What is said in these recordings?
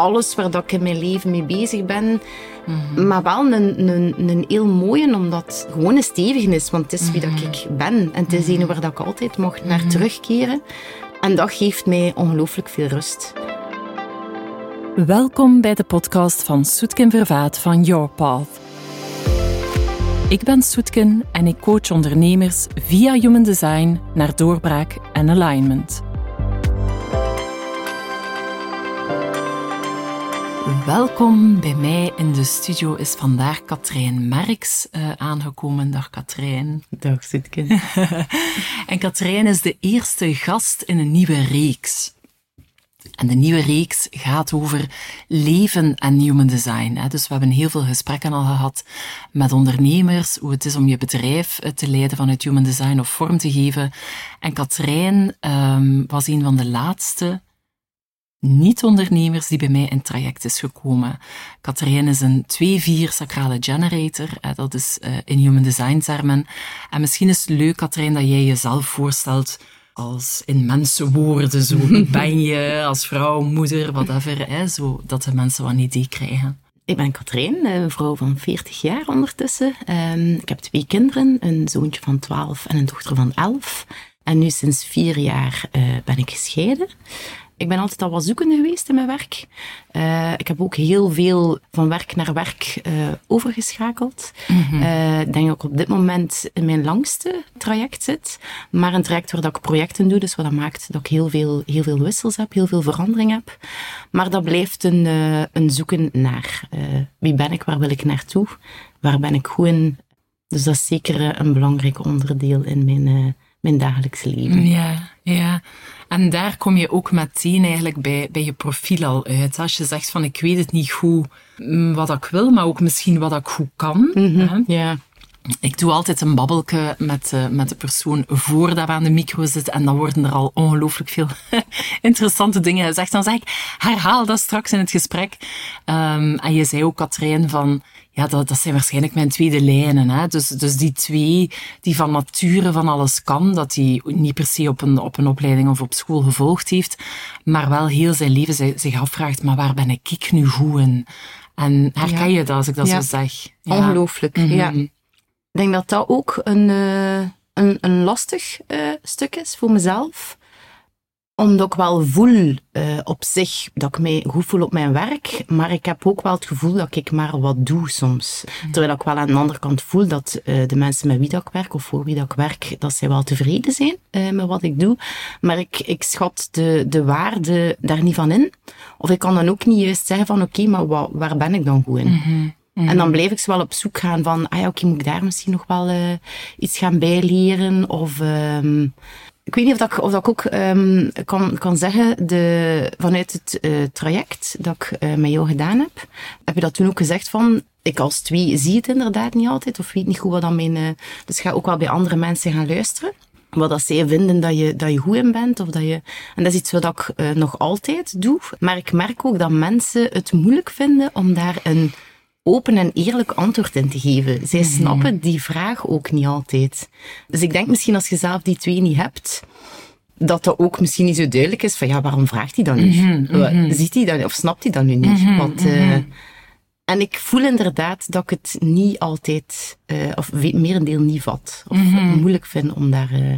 alles waar dat ik in mijn leven mee bezig ben. Maar wel een, een, een heel mooie, omdat het gewoon een stevige is. Want het is wie dat ik ben. En het is een waar dat ik altijd mag naar terugkeren. En dat geeft mij ongelooflijk veel rust. Welkom bij de podcast van Soetken Vervaat van Your Path. Ik ben Soetken en ik coach ondernemers via Human Design naar doorbraak en alignment. Welkom bij mij in de studio is vandaag Katrijn Merks uh, aangekomen. Dag Katrijn. Dag Soetken. en Katrijn is de eerste gast in een nieuwe reeks. En de nieuwe reeks gaat over leven en human design. Dus we hebben heel veel gesprekken al gehad met ondernemers, hoe het is om je bedrijf eh, te leiden vanuit human design of vorm te geven. En Katrijn um, was een van de laatste niet-ondernemers die bij mij in traject is gekomen. Katrijn is een 2-4 sacrale generator, dat is uh, in human design termen. En misschien is het leuk, Katrijn, dat jij jezelf voorstelt als in mensenwoorden. Zo ben je als vrouw, moeder, whatever. Hè, zo, dat de mensen wel een idee krijgen. Ik ben Katrijn, een vrouw van 40 jaar ondertussen. Um, ik heb twee kinderen, een zoontje van 12 en een dochter van 11. En nu sinds vier jaar ben ik gescheiden ik ben altijd al wat zoekende geweest in mijn werk. Uh, ik heb ook heel veel van werk naar werk uh, overgeschakeld. Mm -hmm. uh, ik denk dat ik op dit moment in mijn langste traject zit. Maar een traject waar dat ik projecten doe, dus wat dat maakt dat ik heel veel, heel veel wissels heb, heel veel verandering heb. Maar dat blijft een, een zoeken naar wie ben ik, waar wil ik naartoe, waar ben ik goed in. Dus dat is zeker een belangrijk onderdeel in mijn, mijn dagelijks leven. Ja, ja. En daar kom je ook meteen eigenlijk bij, bij je profiel al uit. Als je zegt van ik weet het niet goed mm, wat ik wil, maar ook misschien wat ik goed kan. Mm -hmm. Ja. Ik doe altijd een babbelke met, uh, met de persoon voordat we aan de micro zitten. En dan worden er al ongelooflijk veel interessante dingen gezegd. Dan zeg ik, herhaal dat straks in het gesprek. Um, en je zei ook, Katrijn, van ja, dat, dat zijn waarschijnlijk mijn tweede lijnen. Hè? Dus, dus die twee die van nature van alles kan, dat hij niet per se op een, op een opleiding of op school gevolgd heeft, maar wel heel zijn leven zich afvraagt, maar waar ben ik nu goed in? En herken ja. je dat als ik dat ja. zo zeg? Ja. Ongelooflijk, mm -hmm. ja. Ik denk dat dat ook een, uh, een, een lastig uh, stuk is voor mezelf omdat ik wel voel uh, op zich dat ik mij goed voel op mijn werk, maar ik heb ook wel het gevoel dat ik maar wat doe soms. Terwijl ik wel aan de andere kant voel dat uh, de mensen met wie dat ik werk of voor wie dat ik werk, dat zij wel tevreden zijn uh, met wat ik doe. Maar ik, ik schat de, de waarde daar niet van in. Of ik kan dan ook niet juist zeggen van oké, okay, maar wat, waar ben ik dan goed in? Mm -hmm. Mm. En dan blijf ik zo wel op zoek gaan van, ah ja, oké, okay, moet ik daar misschien nog wel uh, iets gaan bijleren? Of, um, ik weet niet of, dat of dat ik ook um, kan, kan zeggen, de, vanuit het uh, traject dat ik uh, met jou gedaan heb, heb je dat toen ook gezegd van, ik als twee zie het inderdaad niet altijd, of weet niet goed wat dan mijn... Uh, dus ga ook wel bij andere mensen gaan luisteren. Wat dat zij vinden dat je, dat je goed in bent, of dat je... En dat is iets wat ik nog altijd doe. Maar ik merk ook dat mensen het moeilijk vinden om daar een open en eerlijk antwoord in te geven. Zij snappen die vraag ook niet altijd. Dus ik denk misschien als je zelf die twee niet hebt, dat dat ook misschien niet zo duidelijk is van ja, waarom vraagt hij dan nu? Mm -hmm. Ziet hij dan, of snapt hij dat nu niet? Mhm, Want, uh, en ik voel inderdaad dat ik het niet altijd, uh, of merendeel niet vat. Of Mhm. moeilijk vind om daar uh,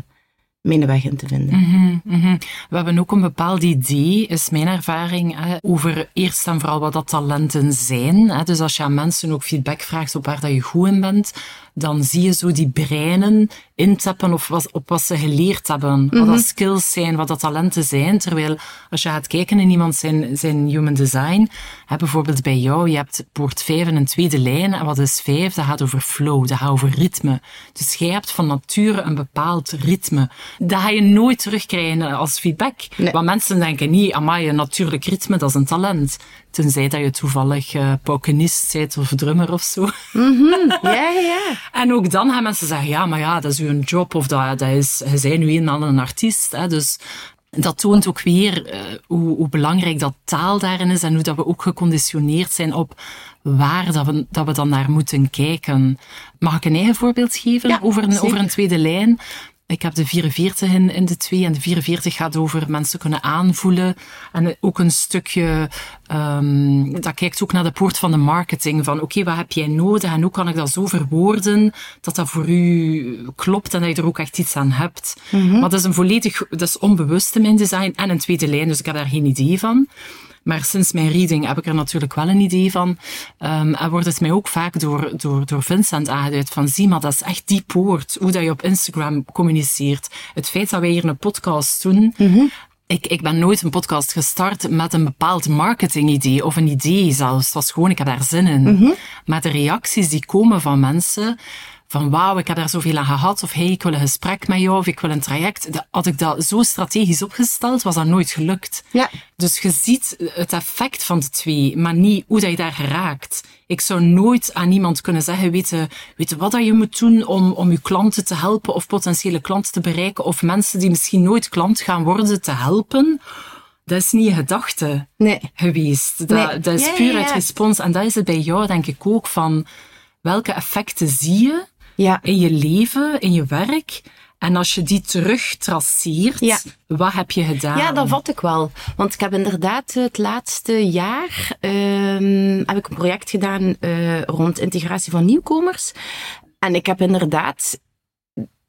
mijn weg in te vinden. Mhm, mhm. We hebben ook een bepaald idee, is mijn ervaring, over eerst en vooral wat dat talenten zijn. Hè. Dus als je aan mensen ook feedback vraagt op waar dat je goed in bent, dan zie je zo die breinen intappen op wat, op wat ze geleerd hebben. Wat dat skills zijn, wat dat talenten zijn. Terwijl als je gaat kijken in iemand zijn, zijn human design, hè, bijvoorbeeld bij jou, je hebt poort 5 en een tweede lijn. En wat is 5? Dat gaat over flow, dat gaat over ritme. Dus jij hebt van nature een bepaald ritme. Dat ga je nooit terugkrijgen als feedback. Nee. Want mensen denken niet, amai, een natuurlijk ritme, dat is een talent. Tenzij dat je toevallig uh, paukenist bent of drummer of zo. Ja, ja. En ook dan gaan mensen zeggen, ja, maar ja, dat is uw job of dat, dat is, je bent nu een en een artiest. Hè, dus dat toont ook weer uh, hoe, hoe belangrijk dat taal daarin is en hoe dat we ook geconditioneerd zijn op waar dat we, dat we dan naar moeten kijken. Mag ik een eigen voorbeeld geven Ja, over, een, over een tweede lijn? Ik heb de 44 in, in de twee en de 44 gaat over mensen kunnen aanvoelen. En ook een stukje, um, dat kijkt ook naar de poort van de marketing. Van oké, wat heb jij nodig en hoe kan ik dat zo verwoorden dat dat voor u klopt en dat je er ook echt iets aan hebt. Mm Maar dat is een volledig, dat is onbewust in mijn design en een tweede lijn, dus ik heb daar geen idee van. Maar sinds mijn reading heb ik er natuurlijk wel een idee van. Um, en wordt het mij ook vaak door, door, door Vincent aangeduid van zie maar, dat is echt die poort. Hoe dat je op Instagram communiceert. Het feit dat wij hier een podcast doen, mm -hmm. Ik, ik ben nooit een podcast gestart met een bepaald marketingidee of een idee zelfs. Het was gewoon, ik heb daar zin in. Mm -hmm. Maar de reacties die komen van mensen, van wauw, ik heb daar zoveel aan gehad, of hey, ik wil een gesprek met jou, of ik wil een traject. Had ik dat zo strategisch opgesteld, was dat nooit gelukt. Ja. Dus je ziet het effect van de twee, maar niet hoe dat je daar geraakt. Ik zou nooit aan iemand kunnen zeggen, weten, weten wat dat je moet doen om, om je klanten te helpen, of potentiële klanten te bereiken, of mensen die misschien nooit klant gaan worden te helpen. Dat is niet je gedachte nee. geweest. Dat, Nee. dat is Ja, puur ja, uit ja. respons. En dat is het bij jou, denk ik, ook van welke effecten zie je Ja. in je leven, in je werk. En als je die terug traceert, Ja. wat heb je gedaan? Ja, dat vat ik wel. Want ik heb inderdaad het laatste jaar ehm, heb ik een project gedaan eh, rond integratie van nieuwkomers. En ik heb inderdaad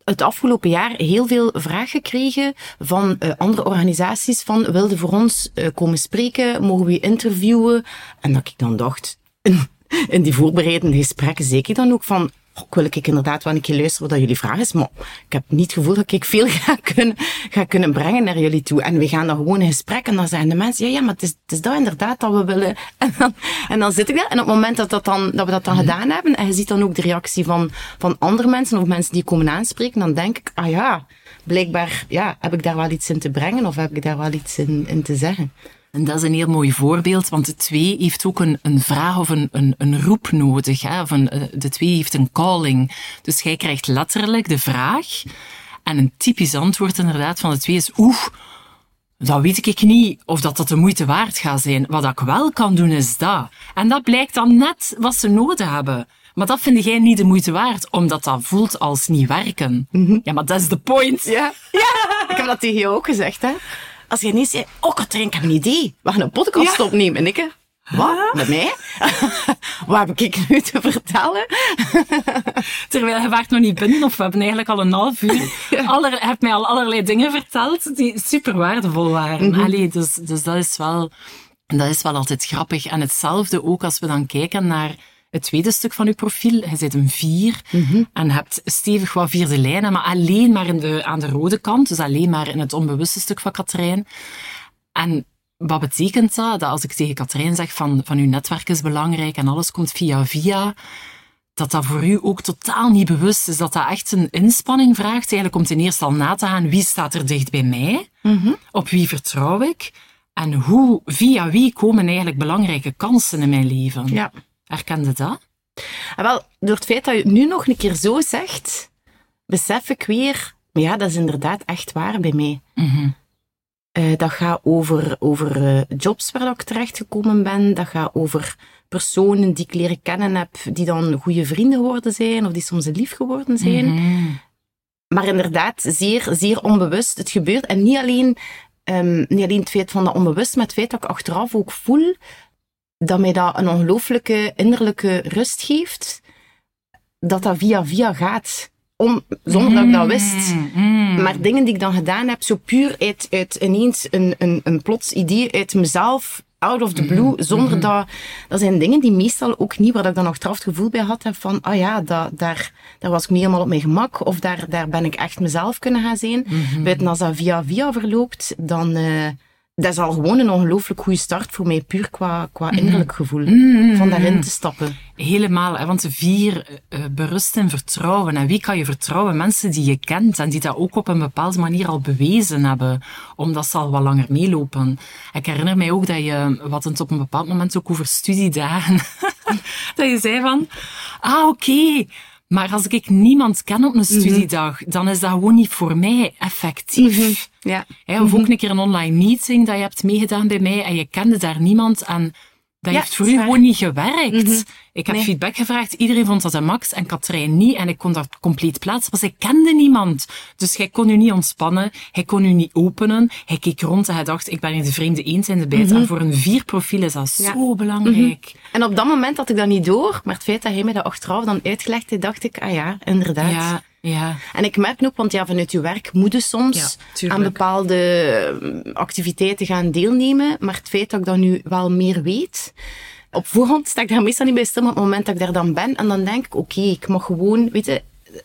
het afgelopen jaar heel veel vraag gekregen van eh, andere organisaties van wilde voor ons eh, komen spreken, mogen we interviewen? En dat ik dan dacht, in, in die voorbereidende gesprekken zeker dan ook van, "Goh, ik wil ik inderdaad wel een keer luisteren wat jullie vragen is, maar ik heb niet het gevoel dat ik veel ga kunnen, ga kunnen brengen naar jullie toe. En we gaan dan gewoon in gesprek en dan zeggen de mensen, ja, ja, maar het is, het is dat inderdaad dat we willen. En dan, en dan zit ik daar en op het moment dat, dat, dan, dat we dat dan gedaan hebben en je ziet dan ook de reactie van, van andere mensen of mensen die komen aanspreken, dan denk ik, ah ja, blijkbaar ja, heb ik daar wel iets in te brengen of heb ik daar wel iets in, in te zeggen. En dat is een heel mooi voorbeeld, want de twee heeft ook een, een vraag of een, een, een roep nodig. Hè? Of een, eh, de twee heeft een calling. Dus jij krijgt letterlijk de vraag. En een typisch antwoord inderdaad van de twee is, oeh, dat weet ik niet of dat, dat de moeite waard gaat zijn. Wat ik wel kan doen is dat. En dat blijkt dan net wat ze nodig hebben. Maar dat vind jij niet de moeite waard, omdat dat voelt als niet werken. Ja, maar dat is de point. Ja, ja. ik heb dat tegen jou ook gezegd, hè. Als je ineens zei, oh Katrijn, ik heb een idee. We gaan een podcast Ja. opnemen. En ik, hè, wat? Met mij? Wat heb ik nu te vertellen? Terwijl je waart nog niet binnen, of we hebben eigenlijk al een half uur. Aller, je hebt mij al allerlei dingen verteld die super waardevol waren. Allee, dus, dus dat is wel, dat is wel altijd grappig. En hetzelfde ook als we dan kijken naar het tweede stuk van uw profiel. Je zit een vier en hebt stevig wat vierde lijnen, maar alleen maar in de, aan de rode kant. Dus alleen maar in het onbewuste stuk van Katrijn. En wat betekent dat? Dat als ik tegen Katrijn zeg van, van uw netwerk is belangrijk en alles komt via via, dat dat voor u ook totaal niet bewust is. Dat dat echt een inspanning vraagt. Eigenlijk om ten eerste al na te gaan, wie staat er dicht bij mij? Op wie vertrouw ik? En hoe, via wie komen eigenlijk belangrijke kansen in mijn leven? Ja. Herkende dat? En wel, door het feit dat je het nu nog een keer zo zegt, besef ik weer, maar ja, dat is inderdaad echt waar bij mij. Mhm. Eh, dat gaat over, over eh, jobs waar ik terechtgekomen ben. Dat gaat over personen die ik leren kennen heb, die dan goede vrienden geworden zijn, of die soms een lief geworden zijn. Mhm. Maar inderdaad, zeer, zeer onbewust. Het gebeurt. En niet alleen, ehm, niet alleen het feit van dat onbewust, maar het feit dat ik achteraf ook voel dat mij dat een ongelooflijke innerlijke rust geeft. Dat dat via via gaat. Om, zonder dat ik dat wist. Mhm. Maar dingen die ik dan gedaan heb, zo puur uit, uit ineens een, een, een plots idee uit mezelf, out of the blue, zonder dat... Dat zijn dingen die meestal ook niet, waar ik dan achteraf het gevoel bij had heb van, ah ja, dat, daar, daar was ik niet helemaal op mijn gemak, of daar, daar ben ik echt mezelf kunnen gaan zijn. Buiten als dat via via verloopt, dan... eh dat is al gewoon een ongelooflijk goede start voor mij, puur qua, qua innerlijk gevoel. Van daarin te stappen. Helemaal, hè, want de vier eh, berust in vertrouwen. En wie kan je vertrouwen? Mensen die je kent en die dat ook op een bepaalde manier al bewezen hebben, omdat ze al wat langer meelopen. Ik herinner mij ook dat je, wat het op een bepaald moment ook over studiedagen, dat je zei van, ah oké, maar als ik niemand ken op een studiedag, dan is dat gewoon niet voor mij effectief. Ja. Hè, of ook een keer een online meeting dat je hebt meegedaan bij mij en je kende daar niemand en Dat Ja, heeft voor u gewoon niet gewerkt. Mhm. Ik heb Nee. feedback gevraagd. Iedereen vond dat een max en Katrijn niet. En ik kon dat compleet plaatsen. Maar zij kende niemand. Dus hij kon u niet ontspannen. Hij kon u niet openen. Hij keek rond en hij dacht, ik ben hier de vreemde eend in de bijt. En voor een vier profiel is dat Mhm. Ja. zo belangrijk. En op dat moment had ik dat niet door, maar het feit dat hij mij dat achteraf dan uitgelegd heeft, dacht ik, ah ja, inderdaad. Ja, ja. En ik merk ook, want ja, vanuit je werk moet je soms Ja, aan bepaalde eh, activiteiten gaan deelnemen. Maar het feit dat ik dat nu wel meer weet, op voorhand sta ik daar meestal niet bij stil, maar op het moment dat ik daar dan ben, en dan denk ik, oké, ik mag gewoon, weet je,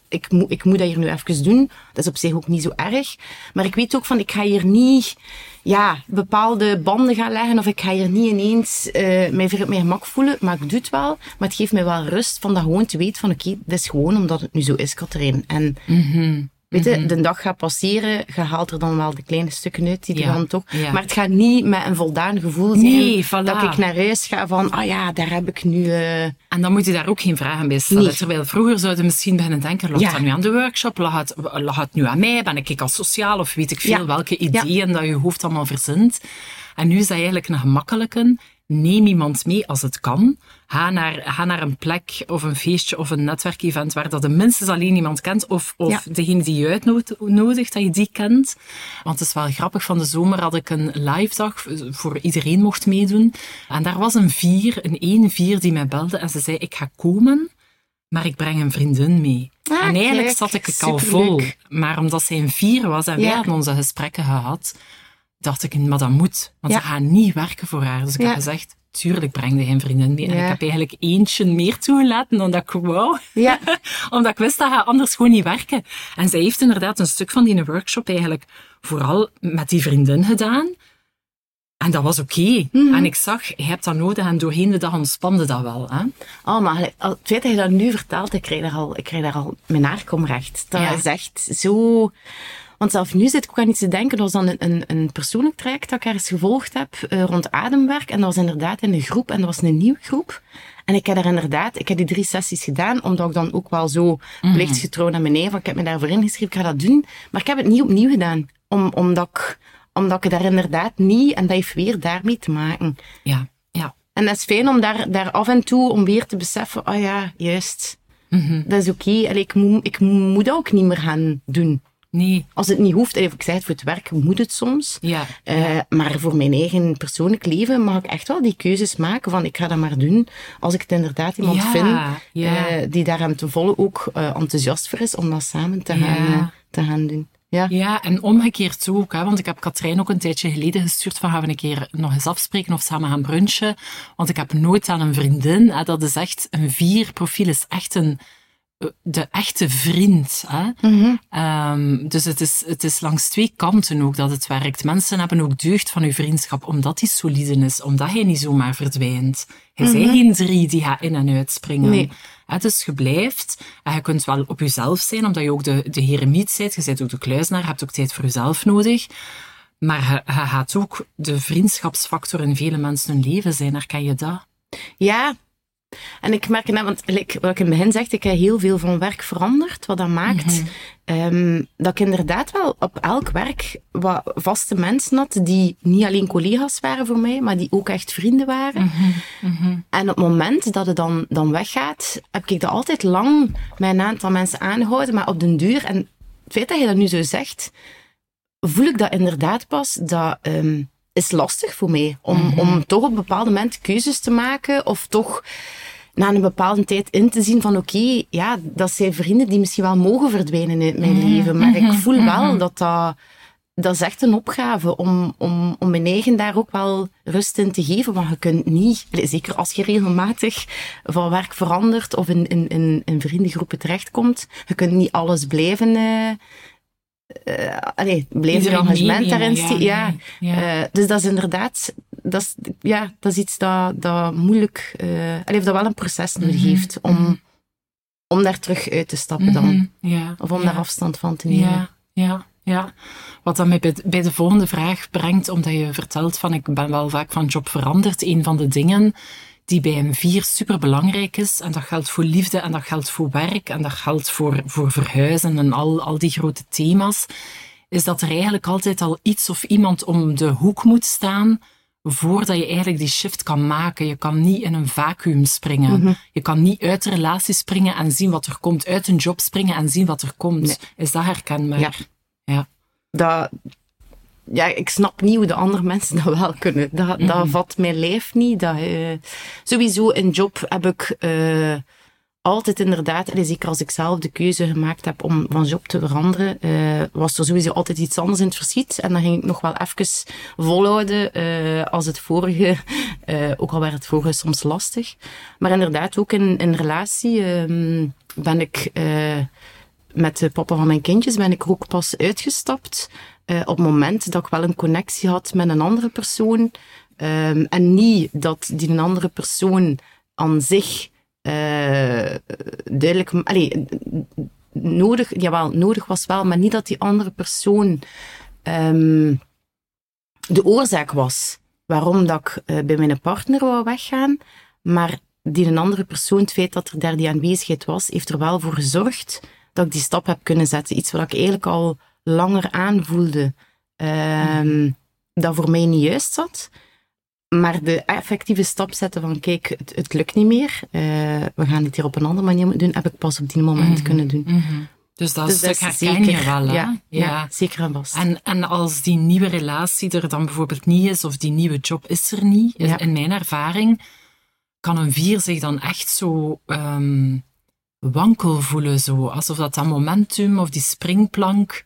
ik moet, ik moet dat hier nu even doen. Dat is op zich ook niet zo erg. Maar ik weet ook van, ik ga hier niet, ja, bepaalde banden gaan leggen, of ik ga hier niet ineens eh mij op mijn gemak voelen. Maar ik doe het wel. Maar het geeft mij wel rust van dat gewoon te weten van, oké, dit is gewoon omdat het nu zo is, Katrijn. En Weet je, de dag gaat passeren, je haalt er dan wel de kleine stukken uit, die er Ja, dan toch. ja. Maar het gaat niet met een voldaan gevoel zijn Nee, voilà. dat ik naar huis ga van, ah ja, daar heb ik nu... eh, En dan moet je daar ook geen vragen bij stellen. Nee. Terwijl vroeger zouden misschien beginnen denken, lag Ja. dat nu aan de workshop? Lag het, lag het nu aan mij? Ben ik al sociaal? Of weet ik veel welke ideeën dat je hoofd allemaal verzint? En nu is dat eigenlijk een gemakkelijke. Neem iemand mee als het kan. Ga naar, ga naar een plek of een feestje of een netwerkevent waar dat de minstens alleen iemand kent. Of, of Ja. degene die je uitnodigt, dat je die kent. Want het is wel grappig. Van de zomer had ik een live dag voor iedereen mocht meedoen. En daar was een vier, een één vier die mij belde en ze zei, ik ga komen, maar ik breng een vriendin mee. Ah, en eigenlijk kijk, zat ik het al vol. Maar omdat zij een vier was en wij hadden onze gesprekken gehad, dacht ik, maar dat moet. Want Ja. ze gaan niet werken voor haar. Dus ik Ja. heb gezegd, tuurlijk breng je een vriendin mee. En Ja. ik heb eigenlijk eentje meer toegelaten dan dat ik wou. Ja. Omdat ik wist dat gaat anders gewoon niet werken. En zij heeft inderdaad een stuk van die workshop eigenlijk vooral met die vriendin gedaan. En dat was oké. Mhm. En ik zag, je hebt dat nodig en doorheen de dag ontspande dat wel. Hè? Oh, maar het feit dat je dat nu vertelt, ik krijg daar al, ik krijg daar al mijn haar recht. Dat Ja. is echt zo... Want zelf nu zit ik ook aan iets te denken. Dat was dan een, een, een persoonlijk traject dat ik ergens gevolgd heb eh, rond ademwerk. En dat was inderdaad in een groep. En dat was een nieuwe groep. En ik heb daar inderdaad, ik heb die drie sessies gedaan, omdat ik dan ook wel zo plichtsgetrouw naar beneden, van ik heb me daarvoor ingeschreven, ik ga dat doen. Maar ik heb het niet opnieuw gedaan. Om, omdat, ik, omdat ik daar inderdaad niet, en dat heeft weer daarmee te maken. Ja, ja. En dat is fijn om daar, daar af en toe, om weer te beseffen, oh ja, juist. Dat is oké. Allee, Ik, moet, ik moet dat ook niet meer gaan doen. Nee, Als het niet hoeft, ik zei het, voor het werk moet het soms. ja. Eh, maar voor mijn eigen persoonlijk leven mag ik echt wel die keuzes maken van ik ga dat maar doen. Als ik het inderdaad iemand Ja, vind ja. eh, die daar hem te volle ook eh, enthousiast voor is om dat samen te, gaan, te gaan doen. Ja. Ja, en omgekeerd ook. Hè, want ik heb Katrijn ook een tijdje geleden gestuurd van gaan we een keer nog eens afspreken of samen gaan brunchen. Want ik heb nooit aan een vriendin. Hè, dat is echt, een vier profiel is echt een, de echte vriend. Hè. Mhm. Ehm, dus het is, het is langs twee kanten ook dat het werkt. Mensen hebben ook deugd van uw vriendschap, omdat die solide is, omdat hij niet zomaar verdwijnt. Hij zijn geen drie die gaan in en uitspringen. Nee. Hè, dus je blijft, en je kunt wel op jezelf zijn, omdat je ook de, de heremiet bent, je bent ook de kluizenaar, je hebt ook tijd voor jezelf nodig. Maar je, je gaat ook de vriendschapsfactor in vele mensen hun leven zijn, herken je dat? Ja. En ik merk, nou, want like, wat ik in het begin zeg, ik heb heel veel van werk veranderd. Wat dat maakt ehm, dat ik inderdaad wel op elk werk wat vaste mensen had die niet alleen collega's waren voor mij, maar die ook echt vrienden waren. En op het moment dat het dan, dan weggaat, heb ik dat altijd lang met een aantal mensen aangehouden, maar op den duur, en het feit dat je dat nu zo zegt, voel ik dat inderdaad pas, dat ehm, is lastig voor mij. Om, om toch op een bepaald moment keuzes te maken, of toch na een bepaalde tijd in te zien van oké, ja, dat zijn vrienden die misschien wel mogen verdwijnen uit mijn leven, maar ik voel wel dat dat... Dat is echt een opgave om, om, om mijn eigen daar ook wel rust in te geven. Want je kunt niet, zeker als je regelmatig van werk verandert of in, in, in, in vriendengroepen terechtkomt, je kunt niet alles blijven, eh allee, blijven je Iedereen engagement daarin ja, steken. Ja. Eh, dus dat is inderdaad, dat is, ja, dat is iets dat, dat moeilijk, eh allee, of dat wel een proces nodig heeft om, om daar terug uit te stappen dan. Mhm, Ja, Of om daar afstand van te nemen. Ja, ja, ja. Wat dan mij bij de, bij de volgende vraag brengt, omdat je vertelt van ik ben wel vaak van job veranderd. Een van de dingen die bij een vier superbelangrijk is, en dat geldt voor liefde en dat geldt voor werk en dat geldt voor, voor verhuizen en al, al die grote thema's, is dat er eigenlijk altijd al iets of iemand om de hoek moet staan voordat je eigenlijk die shift kan maken. Je kan niet in een vacuüm springen. Je kan niet uit de relatie springen en zien wat er komt. Uit een job springen en zien wat er komt. Is dat herkenbaar? Ja. ja. Dat, ja, ik snap niet hoe de andere mensen dat wel kunnen. Dat, dat vat mijn lijf niet. Dat, uh, sowieso in job heb ik uh, altijd inderdaad, en zeker als ik zelf de keuze gemaakt heb om van job te veranderen, uh, was er sowieso altijd iets anders in het verschiet. En dan ging ik nog wel even volhouden als het vorige, ook al werd het vorige soms lastig. Maar inderdaad, ook in, in relatie um, ben ik met de papa van mijn kindjes ben ik er ook pas uitgestapt. Uh, op het moment dat ik wel een connectie had met een andere persoon. Um, en niet dat die andere persoon aan zich uh, duidelijk. Allee, nodig, jawel, nodig was wel, maar niet dat die andere persoon um, de oorzaak was waarom dat ik uh, bij mijn partner wou weggaan. Maar die een andere persoon, het feit dat er daar die aanwezigheid was, heeft er wel voor gezorgd dat ik die stap heb kunnen zetten. Iets wat ik eigenlijk al langer aanvoelde um, dat voor mij niet juist zat. Maar de effectieve stap zetten van kijk, het, het lukt niet meer, uh, we gaan dit hier op een andere manier doen, heb ik pas op die moment mm-hmm. kunnen doen. Mm-hmm. Dus dat dus stuk herken je wel, hè? Ja, ja. ja, zeker en vast. En, en als die nieuwe relatie er dan bijvoorbeeld niet is, of die nieuwe job is er niet, ja. in mijn ervaring, kan een vier zich dan echt zo um, wankel voelen, zo. Alsof dat dat momentum of die springplank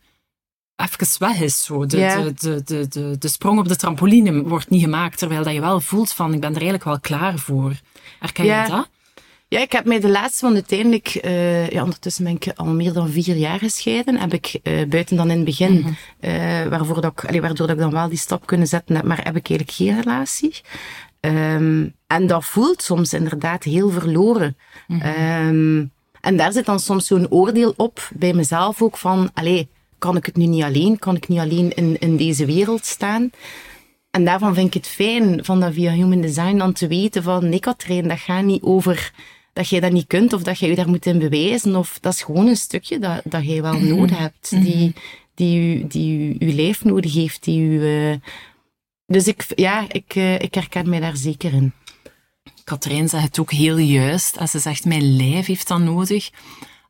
even weg is. Zo. De, de, de, de, de, sprong op de trampoline wordt niet gemaakt, terwijl dat je wel voelt van, ik ben er eigenlijk wel klaar voor. Herken je dat? Ja, ik heb mij de laatste van uiteindelijk, eh ja, ondertussen ben ik al meer dan vier jaar gescheiden, heb ik eh buiten dan in het begin, eh waarvoor dat ik, allee, waardoor dat ik dan wel die stap kunnen zetten heb, maar heb ik eigenlijk geen relatie. Ehm en dat voelt soms inderdaad heel verloren. Ehm en daar zit dan soms zo'n oordeel op, bij mezelf ook, van, allee, kan ik het nu niet alleen? Kan ik niet alleen in, in deze wereld staan? En daarvan vind ik het fijn van dat via Human Design dan te weten van nee Katrijn, dat gaat niet over dat jij dat niet kunt of dat jij je daar moet in bewijzen. Of dat is gewoon een stukje dat, dat jij wel nodig hebt. Die, die, die u, uw lijf nodig heeft. Die u, uh... Dus ik, ja, ik, uh, ik herken mij daar zeker in. Katrijn zegt het ook heel juist. Als ze zegt, mijn lijf heeft dat nodig.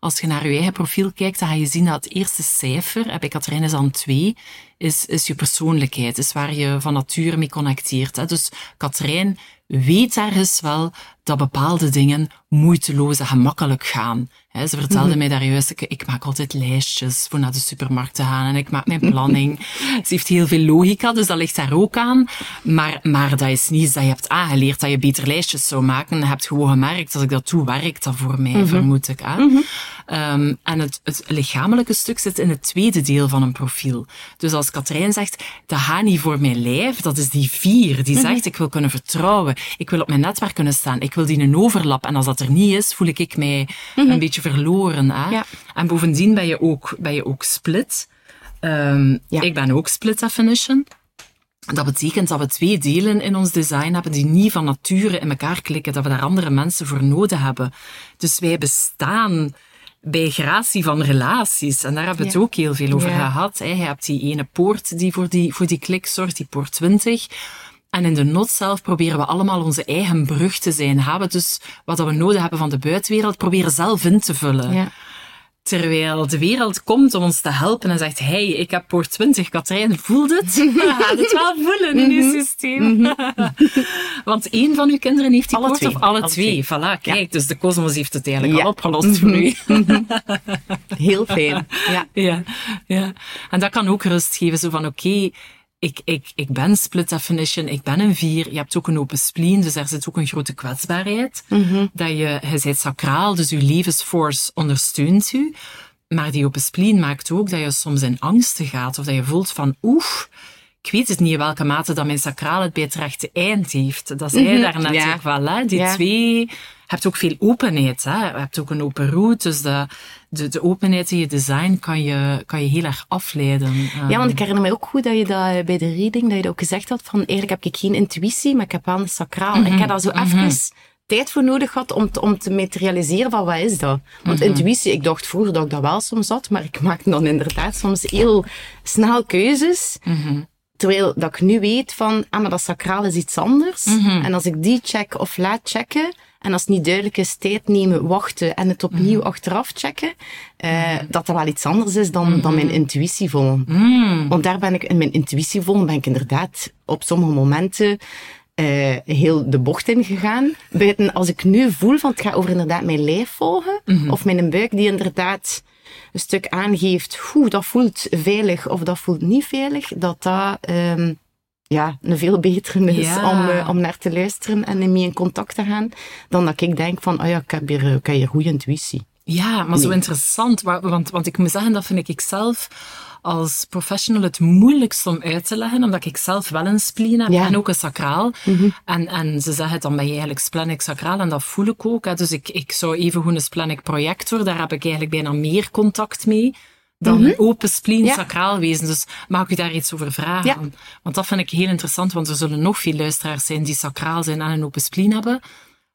Als je naar je eigen profiel kijkt, dan ga je zien dat het eerste cijfer, bij Katrijn is dan twee, is, is je persoonlijkheid, is waar je van nature mee connecteert. Dus Katrijn weet ergens wel dat bepaalde dingen moeiteloos en gemakkelijk gaan. He, ze vertelde mm-hmm. mij daar juist, ik, ik, maak altijd lijstjes voor naar de supermarkt te gaan en ik maak mijn planning. ze heeft heel veel logica, dus dat ligt daar ook aan. Maar, maar dat is niet dat je hebt aangeleerd, dat je beter lijstjes zou maken. Je hebt gewoon gemerkt, als ik dat doe, werkt dat voor mij, mm-hmm. vermoed ik. Hè? Mm-hmm. Um, en het, het lichamelijke stuk zit in het tweede deel van een profiel. Dus als Katrijn zegt, dat gaat niet voor mijn lijf, dat is die vier, die zegt, ik wil kunnen vertrouwen, ik wil op mijn netwerk kunnen staan, ik wil die een overlap. En als dat er niet is, voel ik mij een beetje verloren. Hè? Ja. En bovendien ben je ook, ben je ook split. Um, Ja. Ik ben ook split definition. Dat betekent dat we twee delen in ons design hebben die niet van nature in elkaar klikken, dat we daar andere mensen voor nodig hebben. Dus wij bestaan bij gratie van relaties. En daar hebben we het ook heel veel over Ja. gehad. Hè. Je hebt die ene poort die voor die, voor die klik zorgt, die poort 20. En in de not zelf proberen we allemaal onze eigen brug te zijn. Gaan we dus wat we nodig hebben van de buitenwereld proberen zelf in te vullen. Ja. Terwijl de wereld komt om ons te helpen en zegt, hey, ik heb poort 20, Katrijn, voelt het? Je gaat het wel voelen in je systeem. Want één van uw kinderen heeft die Alle poort, twee. of alle, Alle twee? twee. Voilà, kijk, dus de kosmos heeft het eigenlijk Ja. al opgelost voor u. Heel fijn. Ja. Ja, ja. En dat kan ook rust geven, zo van oké, ik, ik, ik ben split definition, ik ben een vier, je hebt ook een open spleen, dus daar zit ook een grote kwetsbaarheid. Dat je, je bent sacraal, dus je levensforce ondersteunt u. Maar die open spleen maakt ook dat je soms in angsten gaat, of dat je voelt van oef, ik weet het niet in welke mate dat mijn sacraal het bij het rechte eind heeft. Dat zei je daarnet Ja. ook wel, hè? Die Ja. twee, je hebt ook veel openheid, hè? Je hebt ook een open route, dus de, de, de openheid in je design kan je, kan je heel erg afleiden. Ja, want ik herinner me ook goed dat je dat eh, bij de reading, dat je dat ook gezegd had, van eigenlijk heb ik geen intuïtie, maar ik heb wel een sacraal. Ik heb daar zo even tijd voor nodig gehad om te, om te materialiseren van wat is dat. Want intuïtie, ik dacht vroeger dat ik dat wel soms had, maar ik maakte dan inderdaad soms heel snel keuzes. Terwijl dat ik nu weet van, ah, maar dat sacraal is iets anders. En als ik die check of laat checken, en als het niet duidelijk is, tijd nemen, wachten en het opnieuw achteraf checken, eh, dat dat wel iets anders is dan, dan mijn intuïtie volgen. Want daar ben ik, in mijn intuïtie volgen, ben ik inderdaad op sommige momenten eh, heel de bocht in gegaan. Buiten als ik nu voel van het gaat over inderdaad mijn lijf volgen, of mijn buik die inderdaad een stuk aangeeft, hoe dat voelt veilig of dat voelt niet veilig, dat dat ehm, ja, een veel betere is Ja. om, eh, om naar te luisteren en mee in contact te gaan, dan dat ik denk van, oh ja, ik heb hier, ik heb hier goede intuïtie. Ja, maar zo interessant. wa- Want, want ik moet zeggen, dat vind ik zelf als professional het moeilijkst om uit te leggen, omdat ik zelf wel een spleen heb Ja. Mhm. en ook een sacraal. en, en ze zeggen dan ben je eigenlijk splenic sacraal en dat voel ik ook. Hè. Dus ik, ik zou even goed een splenic projector, daar heb ik eigenlijk bijna meer contact mee dan een open spleen Mhm. Ja. sacraal wezen. Dus mag ik u daar iets over vragen? Ja. Want dat vind ik heel interessant, want er zullen nog veel luisteraars zijn die sacraal zijn en een open spleen hebben.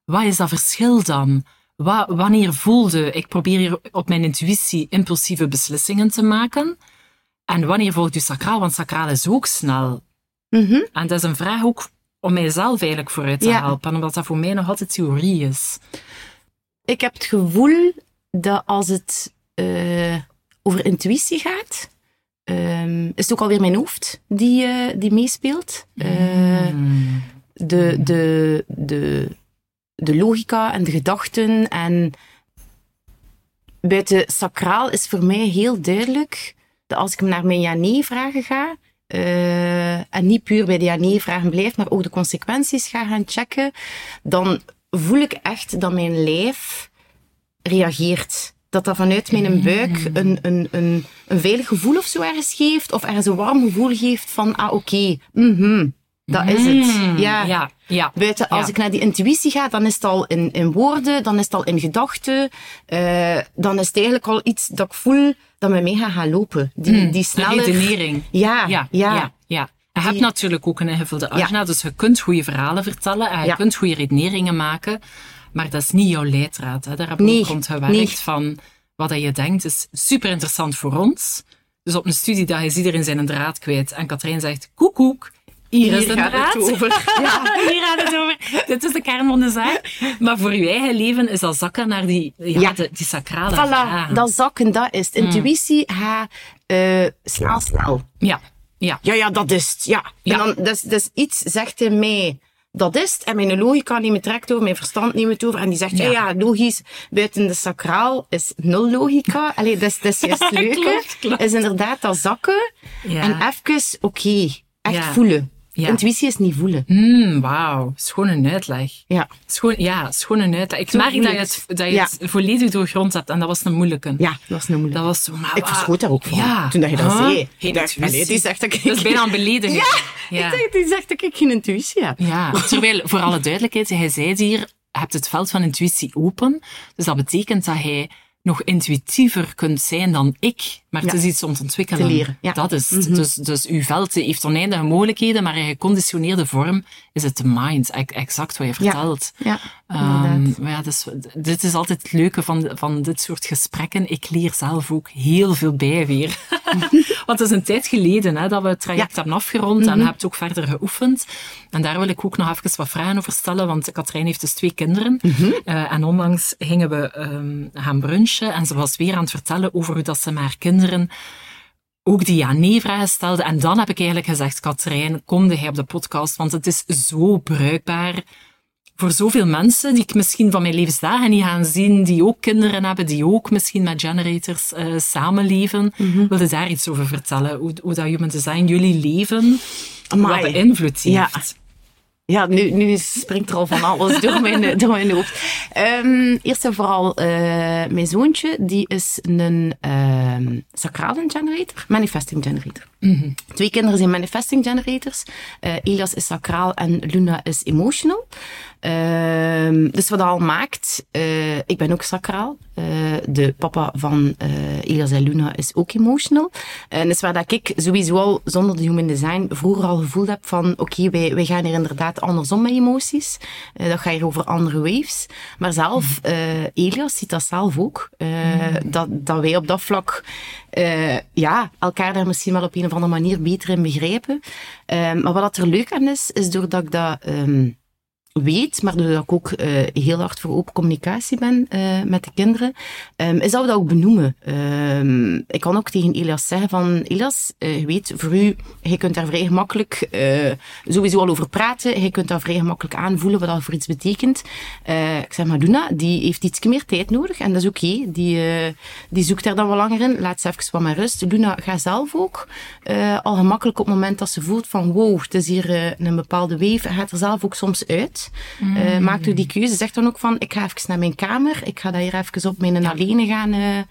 Wat is dat verschil dan? Wa- wanneer voelde ik probeer hier op mijn intuïtie impulsieve beslissingen te maken? En wanneer volgt u sacraal? Want sacraal is ook snel. Mhm. En dat is een vraag ook om mijzelf eigenlijk vooruit te Ja. helpen, omdat dat voor mij nog altijd theorie is. Ik heb het gevoel dat als het eh, over intuïtie gaat, ehm, is het ook alweer mijn hoofd die, eh, die meespeelt. Eh, de, de, de, de logica en de gedachten en buiten sacraal is voor mij heel duidelijk dat als ik naar mijn ja-nee-vragen ga, eh, en niet puur bij de ja-nee-vragen blijf, maar ook de consequenties ga gaan checken, dan voel ik echt dat mijn lijf reageert. Dat dat vanuit mijn buik een, een, een, een veilig gevoel of zo ergens geeft, of ergens een warm gevoel geeft van, ah oké, mhm, dat is het. Ja. Ja, ja. Buiten, als Ja. ik naar die intuïtie ga, dan is het al in, in woorden, dan is het al in gedachten. eh, dan is het eigenlijk al iets dat ik voel dat met mij gaat gaan lopen. Die, die De snelle... redenering. Ja, Ja, ja. ja, ja. Je hebt natuurlijk ook een ingevulde agenda, Ja. dus je kunt goede verhalen vertellen en je kunt goede redeneringen maken, maar dat is niet jouw leidraad. Hè. Daar hebben we Nee, ook rond gewerkt nee. van wat je denkt is super interessant voor ons. Dus op een studiedag is iedereen zijn draad kwijt en Katrijn zegt koekoek, hier, is de gaat het over. Ja. Hier gaat het over. Dit is de kern van de zaak. Maar voor je eigen leven is dat zakken naar die, ja, Ja. de- die sacrale Voilà, vragen. dat zakken, dat is het. Intuïtie gaat eh snel, snel. Ja, ja. Ja, ja, dat is het. Ja. Ja. En dan, dus, dus iets zegt in mij, dat is het. En mijn logica neemt het direct over, mijn verstand neemt het over. En die zegt, ja, Ja. ja, logisch, buiten de sacraal is nul logica. Allee, dat is, dat is juist het leuke. Klopt, klopt. Is inderdaad dat zakken. Ja. En even, oké, echt Ja. voelen. Ja. Intuïtie is niet voelen. Hmm, wauw, schoon een uitleg. Ja. Schoon, ja, schoon een uitleg. Ik merk dat je het, dat je Ja. het volledig doorgrond hebt en dat was een moeilijke. Ja, dat is niet moeilijk. Dat was zo, maar ik verschoot daar ook van. Ja. Toen dat je dat Huh? zei. Geen dacht, intuïtie. die zegt dat ik... Dat is bijna een belediging. Ja, Ik dacht, die zegt dat ik geen intuïtie heb. Ja, terwijl, voor alle duidelijkheid, hij zei hier, je hebt het veld van intuïtie open. Dus dat betekent dat hij nog intuïtiever kunt zijn dan ik. Maar het Ja. is iets om te ontwikkelen. Te leren, ja. Mhm. Dat is het. dus, dus uw veld heeft oneindige mogelijkheden, maar in geconditioneerde vorm is het de mind. Ex- Exact wat je vertelt. Ja, Ehm, inderdaad. maar ja, dus, dit is altijd het leuke van, van dit soort gesprekken. Ik leer zelf ook heel veel bij weer. Want het is een tijd geleden hè, dat we het traject Ja. hebben afgerond en hebt ook verder geoefend. En daar wil ik ook nog even wat vragen over stellen, want Katrijn heeft dus twee kinderen. Eh, en onlangs gingen we ehm, gaan brunchen en ze was weer aan het vertellen over hoe dat ze met haar kinderen ook die ja-nee-vragen stelde. En dan heb ik eigenlijk gezegd, Katrijn, kom jij op de podcast, want het is zo bruikbaar voor zoveel mensen die ik misschien van mijn levensdagen niet gaan zien, die ook kinderen hebben, die ook misschien met generators eh, samenleven. Wilde daar iets over vertellen? Hoe, hoe dat human design jullie leven, Amai. wat beïnvloed Ja. heeft? Ja, nu, nu springt er al van alles door mijn, door mijn hoofd. Ehm, eerst en vooral, eh, mijn zoontje, die is een sacrale generator, manifesting generator. Twee kinderen zijn manifesting generators. Eh, Elias is sacraal en Luna is emotional. Ehm, Um, dus wat dat al maakt, uh, ik ben ook sacraal. Uh, de papa van uh, Elias en Luna is ook emotional. En is waar dat ik sowieso al zonder de human design vroeger al gevoeld heb van oké, okay, wij, wij gaan hier inderdaad andersom met emoties. dat gaat hier over andere waves. Maar zelf, Elias ziet dat zelf ook. Mm. dat, dat wij op dat vlak ja, elkaar daar misschien wel op een of andere manier beter in begrijpen. maar wat er leuk aan is, is doordat ik dat... Um, weet, maar doordat ik ook uh, heel hard voor open communicatie ben uh, met de kinderen, um, is dat we dat ook benoemen. Um, ik kan ook tegen Elias zeggen van, Elias, uh, je weet, voor u, je kunt daar vrij gemakkelijk sowieso al over praten, je kunt daar vrij gemakkelijk aanvoelen wat dat voor iets betekent. ik zeg maar, Luna, die heeft iets meer tijd nodig en dat is oké. Die, die zoekt daar dan wel langer in. Laat ze even wat met rust. Luna, ga zelf ook al gemakkelijk op het moment dat ze voelt van, wow, het is hier een bepaalde weef, gaat er zelf ook soms uit. Mm. Uh, maakt u die keuze. Zegt dan ook van, ik ga even naar mijn kamer. Ik ga daar hier even op mijn alleen gaan...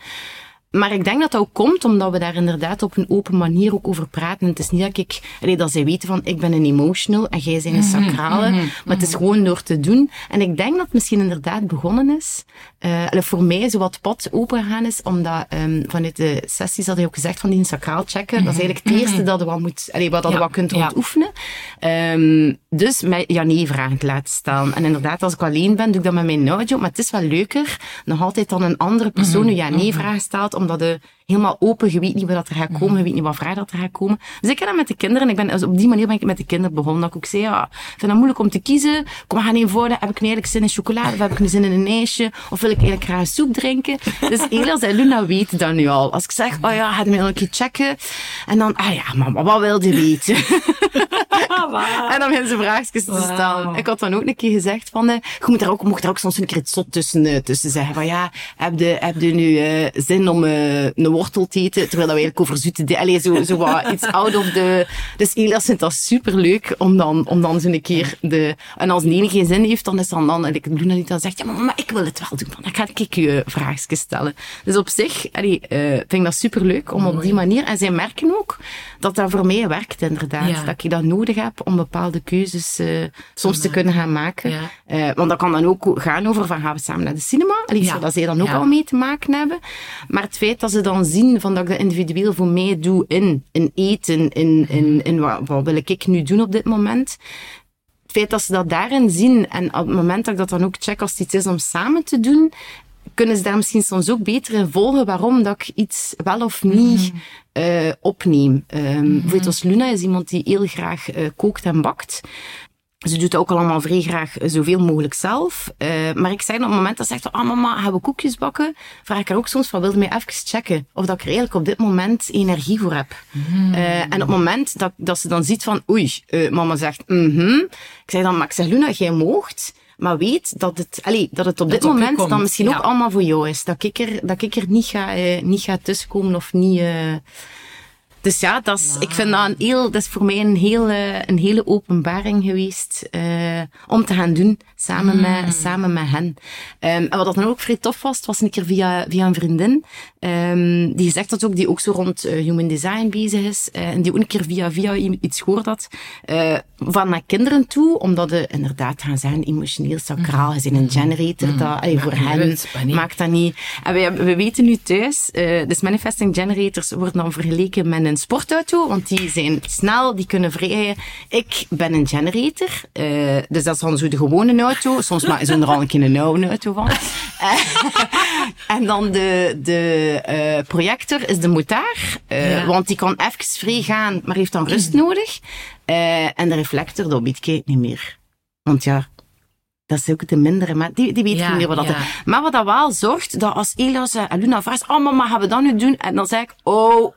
Maar ik denk dat dat ook komt omdat we daar inderdaad op een open manier ook over praten. Het is niet dat ik, allee, dat zij weten van ik ben een emotional en jij bent een mhm, sacrale, mhm, maar het is mhm. gewoon door te doen. En ik denk dat het misschien inderdaad begonnen is, uh, voor mij zo wat pad open gaan is, omdat um, vanuit de sessies had hij ook gezegd van die sacraal checken, dat is eigenlijk het eerste dat je wat moet, allee, wat, dat wat kunt ja. oefenen. Um, dus mij ja nee vragen te laten stellen. En inderdaad, als ik alleen ben, doe ik dat met mijn audio, maar het is wel leuker, nog altijd dan een andere persoon ja nee vragen stelt, om da du helemaal open, je weet niet wat er gaat komen, je weet niet wat vraag dat er gaat komen. Dus ik heb dat met de kinderen, ik ben, dus op die manier ben ik met de kinderen begonnen, dat ik ook zei, ja, ik vind het moeilijk om te kiezen, kom, we gaan even voor, heb ik nu eigenlijk zin in chocolade, of heb ik nu zin in een ijsje, of wil ik eigenlijk graag soep drinken? Dus Elias en Luna weten dat nu al. Als ik zeg, oh ja, ga nog een keer checken, en dan, ah ja, mama, wat wil je weten? en dan ze vraagjes te stellen. Ik had dan ook een keer gezegd van, uh, je moet er ook, mocht er ook soms een keer het zot tussen, uh, tussen zeggen, van ja, heb je, heb je nu uh, zin om een eten, terwijl we eigenlijk over zoete Allee, zo, zo wat iets out of the... Dus Elias vindt dat superleuk om dan, om dan zo'n keer de... En als de ene geen zin heeft, dan is dan dan... En ik doe dat niet, dan zegt ja, maar, maar ik wil het wel doen. Dan ga ik je vraagjes stellen. Dus op zich, allee, uh, vind ik dat superleuk om op die manier... En zij merken ook dat dat voor mij werkt, inderdaad. Dat ik dat nodig heb om bepaalde keuzes uh, soms te kunnen gaan maken. Ja. Uh, want dat kan dan ook gaan over van gaan we samen naar de cinema. Allee, zodat zij dan ook al mee te maken hebben. Maar het feit dat ze dan zien van dat ik dat individueel voor mij doe in, in eten, in, in, in wat, wat wil ik nu doen op dit moment. Het feit dat ze dat daarin zien en op het moment dat ik dat dan ook check als het iets is om samen te doen, kunnen ze daar misschien soms ook beter in volgen waarom dat ik iets wel of niet uh, opneem. Um. Bijvoorbeeld als Luna is iemand die heel graag uh, kookt en bakt. Ze doet het ook allemaal vrij graag eh, zoveel mogelijk zelf. Uh, maar ik zei op het moment dat ze zegt, ah oh, mama, gaan we koekjes bakken? Vraag ik haar ook soms van, wil je mij even checken of dat ik er eigenlijk op dit moment energie voor heb? Mm. Uh, en op het moment dat, dat ze dan ziet van, oei, uh, mama zegt, mhm. Mm ik zei dan, maar ik zeg, Luna, jij moogt. Maar weet dat het, allee, dat het op dit moment dan misschien ook allemaal voor jou is. Dat ik er, dat ik er niet ga, niet ga tussenkomen of niet... Dus ja, dat is, ik vind dat een heel, dat is voor mij een hele, een hele openbaring geweest, uh, om te gaan doen, samen, mm. met, samen met hen. Um, en wat dan ook vrij tof was, was een keer via, via een vriendin, um, die gezegd had ook, die ook zo rond uh, human design bezig is, uh, en die ook een keer via, via iets gehoord had, van naar kinderen toe, omdat ze inderdaad gaan zijn emotioneel sacraal, mm. zijn een generator, mm. dat, voor hen maakt dat niet. En we, we weten nu thuis, dus manifesting generators worden dan vergeleken met een sportauto, want die zijn snel, die kunnen vrij. Ik ben een generator, dus dat is dan zo de gewone auto. Soms is er al een keer een oude auto van. en dan de, de uh, projector is de motaar, uh, ja. want die kan even vrij gaan, maar heeft dan rust nodig. en de reflector, dat weet ik niet meer. Want ja, dat is ook de mindere, maar die, die weet ja, niet meer wat dat is. Maar wat dat wel zorgt, dat als Elias en Luna vraagt, oh mama, gaan we dat nu doen? En dan zeg ik, oh,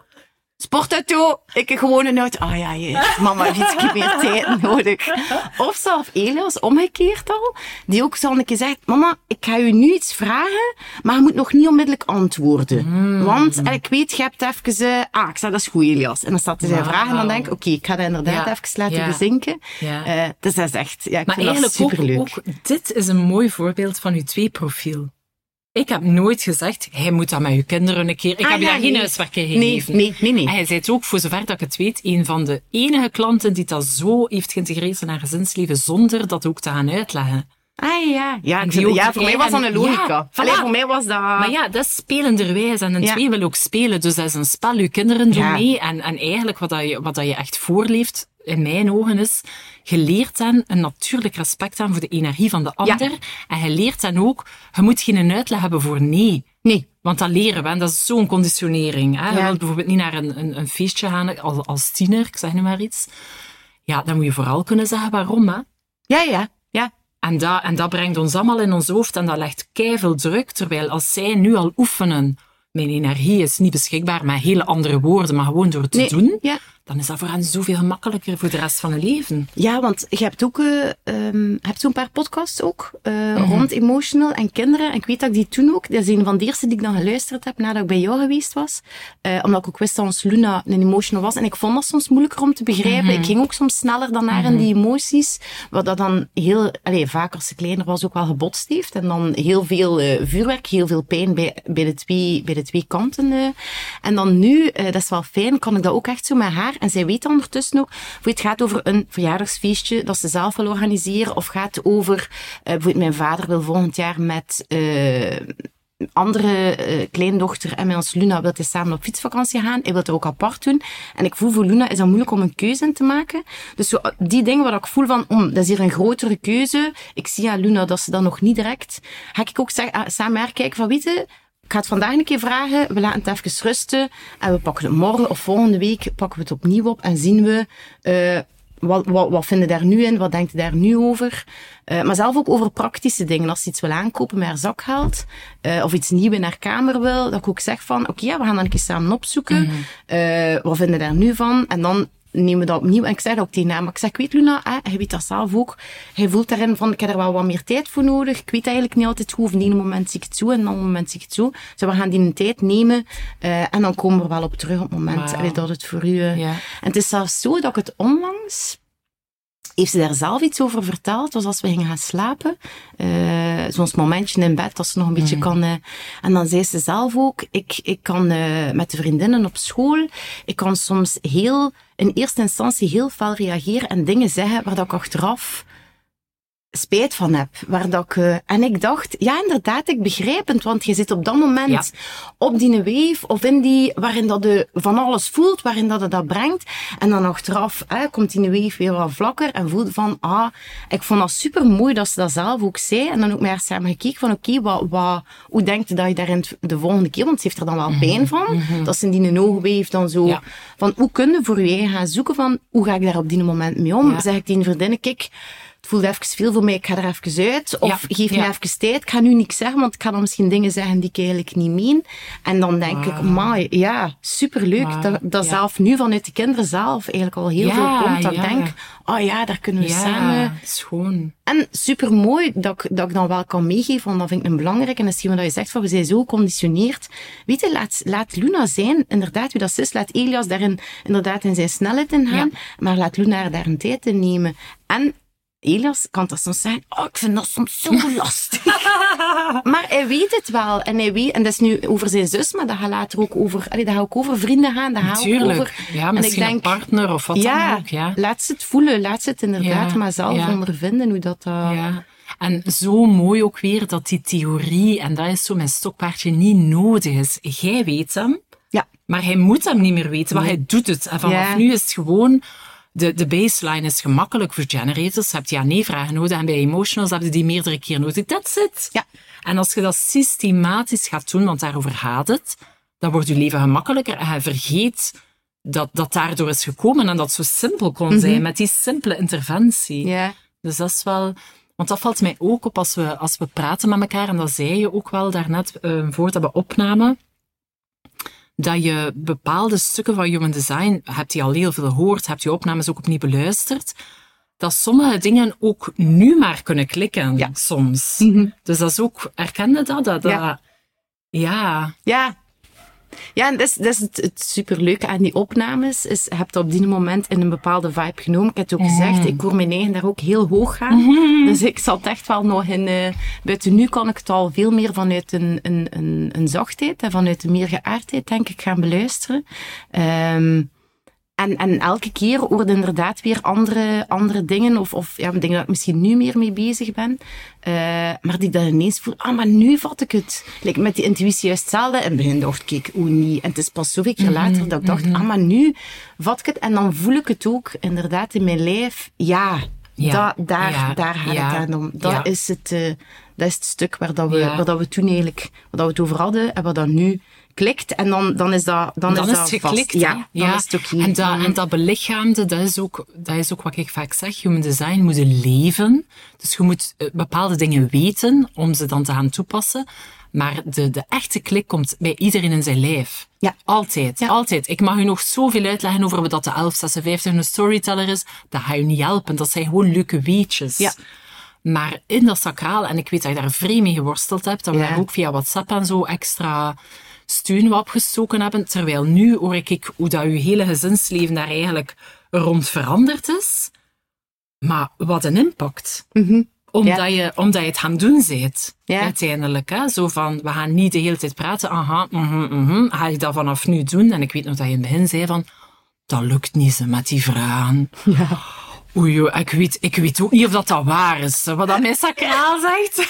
Sportauto, ik heb gewoon een auto. Ah oh ja, je, mama heeft iets meer tijd nodig. Of zelf Elias, omgekeerd al, die ook zo een keer zegt, mama, ik ga u nu iets vragen, maar je moet nog niet onmiddellijk antwoorden. Mm. Want ik weet, je hebt even, uh, ah, ik zeg, dat is goed Elias. En dan staat hij wow. vragen en dan denk ik, oké, okay, ik ga dat inderdaad ja. even laten ja. bezinken. Ja. Uh, dus dat is echt, ja, ik maar vind dat superleuk. Ook, ook, dit is een mooi voorbeeld van uw twee profiel. Ik heb nooit gezegd, hij moet dat met uw kinderen een keer. Ik ah, heb je ja, daar geen nee. huiswerk in gegeven. Nee, nee, nee. nee. En hij zei ook, voor zover dat ik het weet, een van de enige klanten die dat zo heeft geïntegreerd in haar gezinsleven zonder dat ook te gaan uitleggen. Ah ja, ja, ik- ja voor mij was dat een ja, logica. voilà. Allee, voor mij was dat... Maar ja, dat is spelenderwijs. En een Ja. twee wil ook spelen. Dus dat is een spel. Je kinderen doen Ja. mee. En, en eigenlijk wat, dat je, wat dat je echt voorleeft, in mijn ogen, is... Je leert hen een natuurlijk respect aan voor de energie van de ander. En je leert hen ook... Je moet geen uitleg hebben voor nee. Nee. Want dat leren we, en dat is zo'n conditionering. Hè? Je Ja. wilt bijvoorbeeld niet naar een, een, een feestje gaan als, als tiener, ik zeg nu maar iets. Ja, dan moet je vooral kunnen zeggen waarom. Hè? Ja, ja, ja. En dat, en dat brengt ons allemaal in ons hoofd en dat legt keiveel druk. Terwijl als zij nu al oefenen, mijn energie is niet beschikbaar met hele andere woorden, maar gewoon door het te Nee, doen, Ja. Dan is dat voor hen zoveel gemakkelijker voor de rest van hun leven. Ja, want je hebt ook ehm, hebt zo'n paar podcasts ook eh, Mhm. rond emotional en kinderen. En ik weet dat ik die toen ook, dat is een van de eerste die ik dan geluisterd heb nadat ik bij jou geweest was. Eh, omdat ik ook wist dat ons Luna een emotional was. En ik vond dat soms moeilijker om te begrijpen. Mhm. Ik ging ook soms sneller dan naar in die emoties. Wat dat dan heel, allee, vaak als ze kleiner was ook wel gebotst heeft. En dan heel veel vuurwerk, heel veel pijn bij, bij, de, twee, bij de twee kanten. En dan nu, dat is wel fijn, kan ik dat ook echt zo met haar. En zij weet ondertussen ook, of het gaat over een verjaardagsfeestje dat ze zelf wil organiseren. Of gaat over, eh, bijvoorbeeld mijn vader wil volgend jaar met... eh, andere eh, kleindochter en met ons Luna wil hij samen op fietsvakantie gaan. Hij wil het ook apart doen. En ik voel voor Luna is dat moeilijk om een keuze in te maken. Dus die dingen waar ik voel van, om, dat is hier een grotere keuze. Ik zie aan Luna dat ze dat nog niet direct. Ga ik ook zeg, ah, samen met haar kijken van, weet je, ik ga het vandaag een keer vragen. We laten het even rusten. En we pakken het morgen of volgende week pakken we het opnieuw op. En zien we, eh, wat, wat, wat vinden daar nu in? Wat denkt daar nu over? Eh, maar zelf ook over praktische dingen. Als ze iets wil aankopen met haar zakgeld, eh, of iets nieuws in haar kamer wil, dat ik ook zeg van, oké, ja, we gaan dat een keer samen opzoeken. Eh, wat vinden daar nu van? En dan nemen we dat opnieuw. En ik zeg ook tegen haar. Maar ik zeg, ik weet Luna, hè, hij weet dat zelf ook. Hij voelt daarin van, ik heb er wel wat meer tijd voor nodig. Ik weet eigenlijk niet altijd hoe. Op een moment zie ik het zo, en op een ander moment zie ik het zo. Dus we gaan die een tijd nemen. eh, en dan komen we wel op terug op het moment allee, dat het voor u... eh, en het is zelfs zo dat ik het onlangs... Heeft ze daar zelf iets over verteld? Was als we gingen gaan slapen. eh Zo'n momentje in bed, dat ze nog een beetje kan... eh, en dan zei ze zelf ook, ik, ik kan met de vriendinnen op school, ik kan soms heel, in eerste instantie heel fel reageren en dingen zeggen waar dat ik achteraf spijt van heb. Waar dat ik, eh, en ik dacht, ja inderdaad, ik begrijp het, want je zit op dat moment Ja. op die wave of in die, waarin dat je van alles voelt, waarin dat het dat brengt. En dan achteraf hè, komt die wave weer wat vlakker en voelde van, ah, ik vond dat super mooi dat ze dat zelf ook zei. En dan ook met haar samen gekeken van, oké, wat, wat, hoe denkt je dat je daarin de volgende keer, want ze heeft er dan wel pijn van, dat ze in die oogwave dan zo, Ja. van hoe kun je voor je gaan zoeken van, hoe ga ik daar op die moment mee om? Ja. Zeg ik tegen vriendinnen, kijk, het voelt even veel voor mij, ik ga er even uit. Of Ja, geef me ja. even tijd. Ik ga nu niks zeggen, want ik ga dan misschien dingen zeggen die ik eigenlijk niet meen. En dan denk ik, my, ja, superleuk. Wauw, Dat, dat ja. zelf nu vanuit de kinderen zelf eigenlijk al heel veel komt. Dat ik denk, oh ja, daar kunnen we samen... schoon. En super mooi dat ik, dat ik dan wel kan meegeven, want dat vind ik een belangrijk. En dat is wat je zegt, van we zijn zo geconditioneerd. Weet je, laat, laat Luna zijn, inderdaad, wie dat is. Laat Elias daarin inderdaad in zijn snelheid in gaan. Maar laat Luna daar een tijd in nemen. En Elias kan dat soms zeggen, oh, ik vind dat soms zo lastig. maar hij weet het wel. En hij weet, en dat is nu over zijn zus, maar dat gaat later ook over, allee, dat gaat ook over vrienden gaan. Dat gaat ook over, Ja, en ik misschien denk, een partner of wat ja, dan ook. Ja. laat ze het voelen, laat ze het inderdaad Ja, maar zelf ja. ondervinden hoe dat... eh, Ja. En zo mooi ook weer dat die theorie, en dat is zo mijn stokpaardje, niet nodig is. Jij weet hem, ja. maar hij moet hem niet meer weten, maar hij doet het. En vanaf nu is het gewoon, de, de baseline is gemakkelijk voor generators. Je hebt ja nee-vragen nodig en bij emotionals heb je die meerdere keer nodig. That's it. Ja. En als je dat systematisch gaat doen, want daarover gaat het, dan wordt je leven gemakkelijker en je vergeet dat dat daardoor is gekomen en dat zo simpel kon zijn met die simpele interventie. Ja. Dus dat is wel... Want dat valt mij ook op als we, als we praten met elkaar, en dat zei je ook wel daarnet, uh, voordat we opnamen, dat je bepaalde stukken van Human Design, hebt je al heel veel gehoord, hebt je opnames ook opnieuw beluisterd, dat sommige dingen ook nu maar kunnen klikken, Ja. soms. Mhm. Dus dat is ook, herkende dat? dat, dat Ja. ja. Ja. Ja, en dat is, dat is het, het superleuke aan die opnames. Is, je hebt op die moment in een bepaalde vibe genomen. Ik heb het ook gezegd, ik hoor mijn eigen daar ook heel hoog gaan. Dus ik zat echt wel nog in... eh buiten nu kan ik het al veel meer vanuit een, een, een, een zachtheid en vanuit een meer geaardheid, denk ik, gaan beluisteren. Ehm, En, en elke keer worden inderdaad weer andere, andere dingen, of, of ja, dingen dat ik misschien nu meer mee bezig ben, uh, maar die dan ineens voel, ah, maar nu vat ik het. Like, met die intuïtie juist hetzelfde. En in het begin dacht ik, oh niet. En het is pas zoveel keer later dat ik dacht, ah, maar nu vat ik het. En dan voel ik het ook inderdaad in mijn lijf. Ja, ja. daar, daar gaat het aan om. Dat, is het, uh, dat is het stuk waar, dat we, waar dat we toen eigenlijk, waar dat we het over hadden en wat dan nu klikt en dan, dan is dat dan, dan is, het geklikt. Ja, dan ja. is het. En, dat, en dat belichaamde, dat is, ook, dat is ook wat ik vaak zeg. Human design moet leven. Dus je moet eh, bepaalde dingen weten om ze dan te gaan toepassen. Maar de, de echte klik komt bij iedereen in zijn lijf. Ja. Altijd, ja. altijd. Ik mag u nog zoveel uitleggen over wat de 1156 een storyteller is. Dat ga je niet helpen. Dat zijn gewoon leuke weetjes. Ja. Maar in dat sacraal, en ik weet dat je daar vrij mee geworsteld hebt, dat we daar ook via WhatsApp en zo extra steun opgestoken hebben. Terwijl nu hoor ik hoe dat uw hele gezinsleven daar eigenlijk rond veranderd is. Maar wat een impact. Mm omdat, je, omdat je het gaan doen bent, uiteindelijk. Hè? Zo van, we gaan niet de hele tijd praten. Aha, mm -hmm, Ga je dat vanaf nu doen? En ik weet nog dat je in het begin zei van, dat lukt niet zo met die vragen. Ja. Oei, ik weet, ik weet ook niet of dat, dat waar is, wat dat mijn sacraal zegt.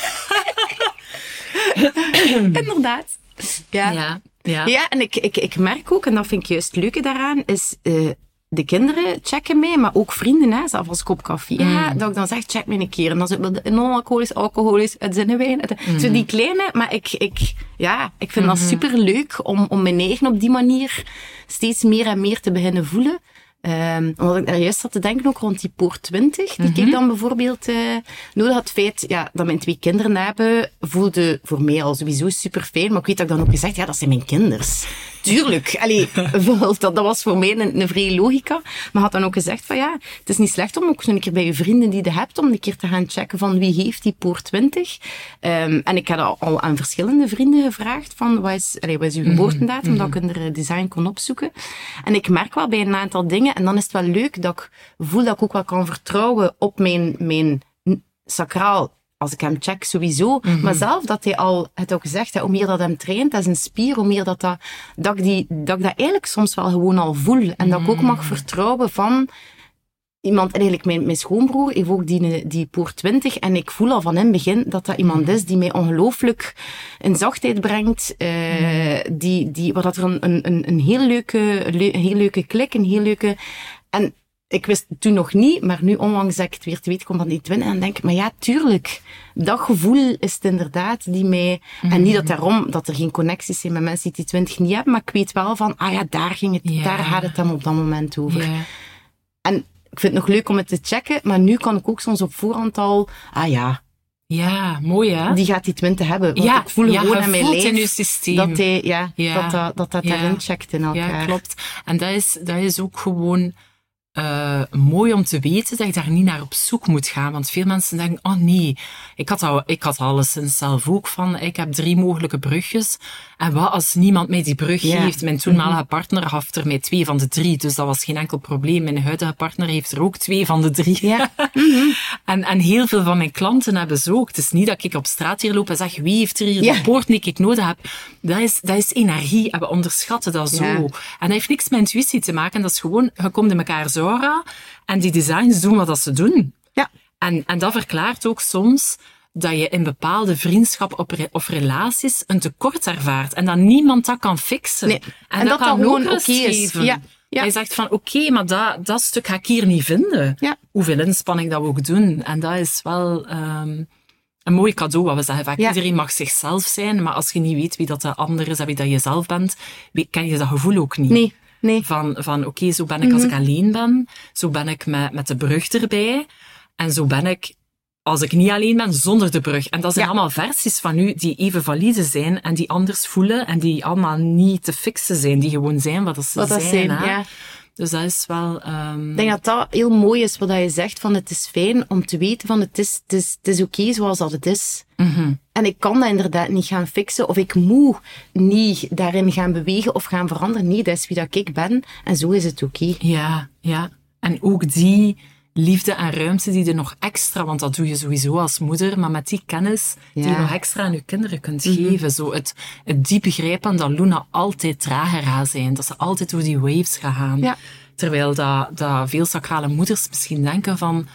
Inderdaad. Ja. ja. Ja. ja, en ik, ik, ik merk ook, en dat vind ik juist het leuke daaraan, is uh, de kinderen checken mee, maar ook vrienden, hè, zelfs als kop koffie. Ja, mm. dat ik dan zeg, check me een keer. En dan zit het non-alcoholisch, alcoholisch, het zinnenwijn. Het, mm. Zo die kleine, maar ik, ik, ja, ik vind mm -hmm. dat super leuk om, om mijn eigen op die manier steeds meer en meer te beginnen voelen. Um, omdat ik daar juist zat te denken, ook rond die poort 20, die mm -hmm. ik dan bijvoorbeeld uh, nodig had. Het feit ja, dat mijn twee kinderen hebben, voelde voor mij al sowieso super fijn. Maar ik weet dat ik dan ook gezegd, ja, dat zijn mijn kinders. Tuurlijk. Allee, dat, dat was voor mij een, een vrije logica. Maar had dan ook gezegd van ja, het is niet slecht om ook een keer bij je vrienden die je hebt, om een keer te gaan checken van wie heeft die poort 20. Um, en ik had al, al aan verschillende vrienden gevraagd van wat is, allee, wat is uw mhm. geboortedatum, -hmm. dat ik er design kon opzoeken. En ik merk wel bij een aantal dingen, en dan is het wel leuk dat ik voel dat ik ook wel kan vertrouwen op mijn, mijn sacraal als ik hem check, sowieso. Mm Maar zelf dat hij al, het ook gezegd, hè, hoe meer dat hem traint, dat is een spier, hoe meer dat, dat, dat, ik die, dat ik dat eigenlijk soms wel gewoon al voel. En dat ik ook mag mhm. vertrouwen van iemand, en eigenlijk mijn, mijn schoonbroer heeft ook die, die poort 20, en ik voel al van in het begin dat dat iemand mhm. is die mij ongelooflijk in zachtheid brengt, uh, die, die, waar dat er een, een, een heel leuke, een heel leuke klik, een heel leuke, en ik wist het toen nog niet, maar nu onlangs dat ik het weer te weten kom van die twin, en denk ik, maar ja, tuurlijk, dat gevoel is het inderdaad die mij, en niet dat daarom, dat er geen connecties zijn met mensen die die twintig niet hebben, maar ik weet wel van, ah ja, daar ging het, daar gaat het dan op dat moment over. En ik vind het nog leuk om het te checken, maar nu kan ik ook soms op voorhand al, ah ja, ja, mooi hè? Die gaat die twintig hebben. Want ja, ik voel ja, gewoon aan mijn lijf in je systeem. dat hij, ja, Ja. dat, dat, dat, dat daarin checkt in elkaar. Ja, klopt. En dat is, dat is ook gewoon eh, mooi om te weten dat je daar niet naar op zoek moet gaan. Want veel mensen denken, oh nee, ik had, al, ik had alleszins zelf ook van, ik heb drie mogelijke brugjes. En wat als niemand mij die brug Ja. geeft? Mijn toenmalige partner gaf er mij twee van de drie, dus dat was geen enkel probleem. Mijn huidige partner heeft er ook twee van de drie. Ja. En, en heel veel van mijn klanten hebben zo ook. Het is niet dat ik op straat hier loop en zeg, wie heeft er hier de poort die ik nodig heb? Dat is, dat is energie en we onderschatten dat zo. En dat heeft niks met intuïtie te maken. Dat is gewoon, je komt in elkaar en die designs doen wat dat ze doen. Ja. En, en dat verklaart ook soms dat je in bepaalde vriendschap of re- of relaties een tekort ervaart en dat niemand dat kan fixen. Nee. En dat kan gewoon oké is. geven. Ja. Ja. Je zegt van, oké, maar dat, dat stuk ga ik hier niet vinden. Ja. Hoeveel inspanning dat we ook doen. En dat is wel ehm, een mooi cadeau, wat we zeggen vaak. Ja. Iedereen mag zichzelf zijn, maar als je niet weet wie dat de ander is en wie dat je zelf bent, ken je dat gevoel ook niet. Nee, nee. Van, van oké, zo ben ik als ik Mhm. alleen ben. Zo ben ik met, met de brug erbij. En zo ben ik als ik niet alleen ben, zonder de brug. En dat zijn Ja. allemaal versies van u die even valide zijn en die anders voelen en die allemaal niet te fixen zijn. Die gewoon zijn wat dat ze Wat dat zijn, ja. Dus dat is wel... ehm, Ik denk dat dat heel mooi is wat dat je zegt, van het is fijn om te weten van het is, het is, het is oké zoals dat het is. mhm. En ik kan dat inderdaad niet gaan fixen, of ik moet niet daarin gaan bewegen of gaan veranderen. Nee, dat is wie dat ik ben, en zo is het oké. Ja, ja. En ook die liefde en ruimte die je nog extra, want dat doe je sowieso als moeder, maar met die kennis die je nog extra aan je kinderen kunt geven. Zo het, het diep begrijpen dat Luna altijd trager gaat zijn. Dat ze altijd door die waves gaat gaan. Ja. Terwijl dat, dat veel sacrale moeders misschien denken van,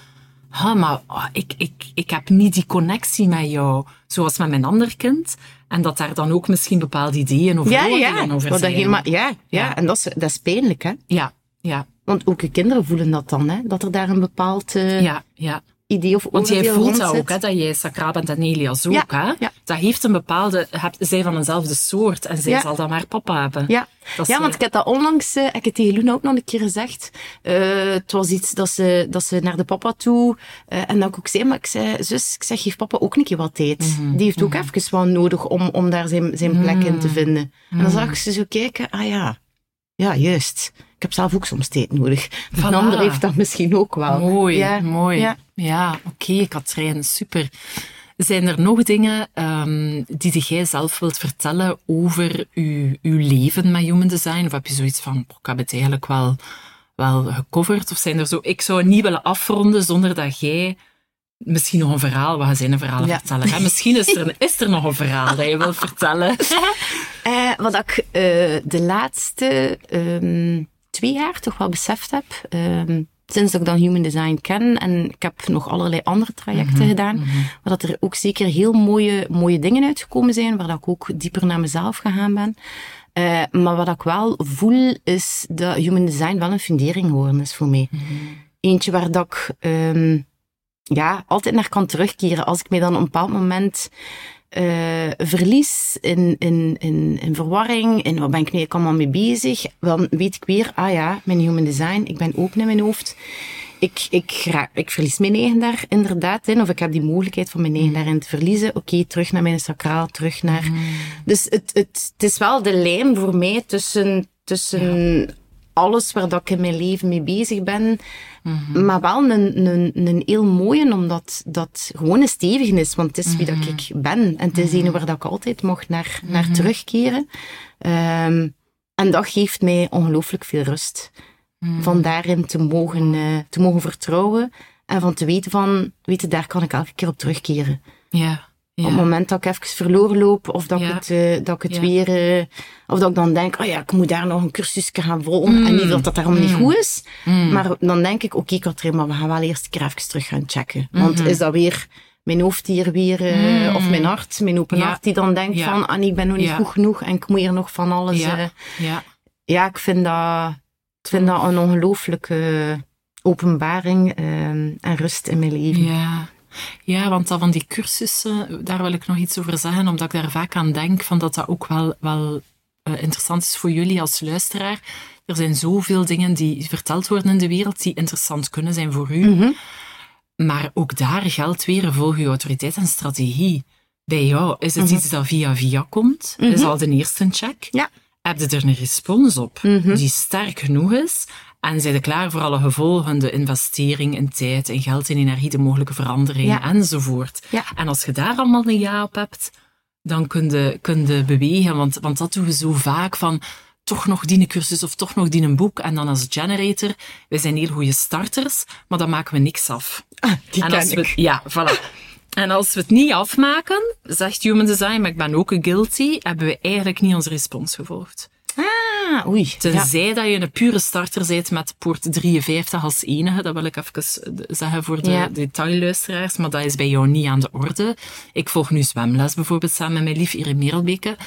ah, maar ah, ik, ik, ik heb niet die connectie met jou, zoals met mijn ander kind. En dat daar dan ook misschien bepaalde ideeën of Ja, ja. over dat zijn. geen- maar- ja, ja. Ja. En dat is, dat is pijnlijk, hè. Ja, ja, Want ook je kinderen voelen dat dan, hè. Dat er daar een bepaald eh, ja, ja. idee of Want jij voelt dat ook, hè, dat jij sacraal bent en Elias ook. Ja, Hè? ja. Dat heeft een bepaalde... Hebt, zij van eenzelfde soort en zij zal dan maar papa hebben. Ja. Dat ja, want eh, ik heb dat onlangs, eh, ik heb tegen Luna ook nog een keer gezegd. Eh, het was iets dat ze, dat ze naar de papa toe, eh, en dat ik ook zei, maar ik zei, zus, ik zeg, geef papa ook een keer wat tijd. Mhm, Die heeft ook even wat nodig om, om daar zijn, zijn plek in te vinden. En dan zag ik ze zo kijken, ah ja, ja, juist. Ik heb zelf ook soms tijd nodig. Een Voilà. ander heeft dat misschien ook wel. Mooi, Ja, mooi. ja. Ja, oké, Katrijn, super. Zijn er nog dingen ehm, die jij zelf wilt vertellen over uw, uw leven met human design? Of heb je zoiets van, "Poh, ik heb het eigenlijk wel, wel gecoverd? Of zijn er zo, ik zou het niet willen afronden zonder dat jij misschien nog een verhaal, wat zijn een verhaal Ja. vertellen? Hè? Misschien is er, is er nog een verhaal dat je wilt vertellen. Eh, wat ik eh, de laatste ehm, twee jaar toch wel beseft heb, ehm, sinds dat ik dan Human Design ken, en ik heb nog allerlei andere trajecten gedaan, maar dat er ook zeker heel mooie, mooie dingen uitgekomen zijn, waar dat ik ook dieper naar mezelf gegaan ben. Eh, maar wat ik wel voel, is dat Human Design wel een fundering geworden is voor mij. Eentje waar dat ik ehm, ja, altijd naar kan terugkeren. Als ik mij dan op een bepaald moment eh, verlies in, in, in, in verwarring, in wat ben ik nu eigenlijk allemaal mee bezig, dan weet ik weer, ah ja, mijn human design, ik ben open in mijn hoofd. Ik, ik, ik verlies mijn eigen daar inderdaad in, of ik heb die mogelijkheid van mijn eigen daarin te verliezen. Oké, terug naar mijn sacraal, terug naar... Dus het, het, het is wel de lijm voor mij tussen, tussen alles waar dat ik in mijn leven mee bezig ben, maar wel een, een, een heel mooie, omdat dat gewoon een stevige is, want het is wie dat ik ben. En het is een waar dat ik altijd mocht naar, naar terugkeren. Ehm, en dat geeft mij ongelooflijk veel rust. Van daarin te mogen, eh, te mogen vertrouwen en van te weten van, weet je, daar kan ik elke keer op terugkeren. Ja, Op het moment dat ik even verloren loop, of dat Ja. ik het, eh, dat ik het Ja. weer, eh, of dat ik dan denk, oh ja, ik moet daar nog een cursus gaan volgen. En niet dat dat daarom niet goed is, maar dan denk ik, oké Katrien, maar we gaan wel eerst een keer even terug gaan checken. Want is dat weer mijn hoofd hier weer, eh, of mijn hart, mijn open hart, die dan denkt van, ah ik ben nog niet goed genoeg en ik moet hier nog van alles. Ja. ja. ja, ik vind dat, ik vind dat een ongelooflijke openbaring eh, en rust in mijn leven. Ja. Ja, want dat van die cursussen, daar wil ik nog iets over zeggen, omdat ik daar vaak aan denk, van dat dat ook wel, wel eh, interessant is voor jullie als luisteraar. Er zijn zoveel dingen die verteld worden in de wereld die interessant kunnen zijn voor u. Mhm. Maar ook daar geldt weer, volg je autoriteit en strategie. Bij jou is het iets dat via via komt, is al de eerste check. Ja. Heb je er een respons op die sterk genoeg is? En zijn klaar voor alle gevolgen, de investering in tijd, in geld, in energie, de mogelijke veranderingen Ja. enzovoort. Ja. En als je daar allemaal een ja op hebt, dan kun je, kun je bewegen. Want, want dat doen we zo vaak van toch nog die cursus of toch nog die een boek. En dan als generator, wij zijn heel goede starters, maar dan maken we niks af. Die en ken als we, ik. Ja, voilà. En als we het niet afmaken, zegt Human Design, maar ik ben ook een guilty, hebben we eigenlijk niet onze respons gevolgd. Ah, oei. Ja. Tenzij dat je een pure starter bent met poort 53 als enige, dat wil ik even zeggen voor de Ja. detailluisteraars, maar dat is bij jou niet aan de orde. Ik volg nu zwemles bijvoorbeeld samen met mijn lief Irene Merelbeke.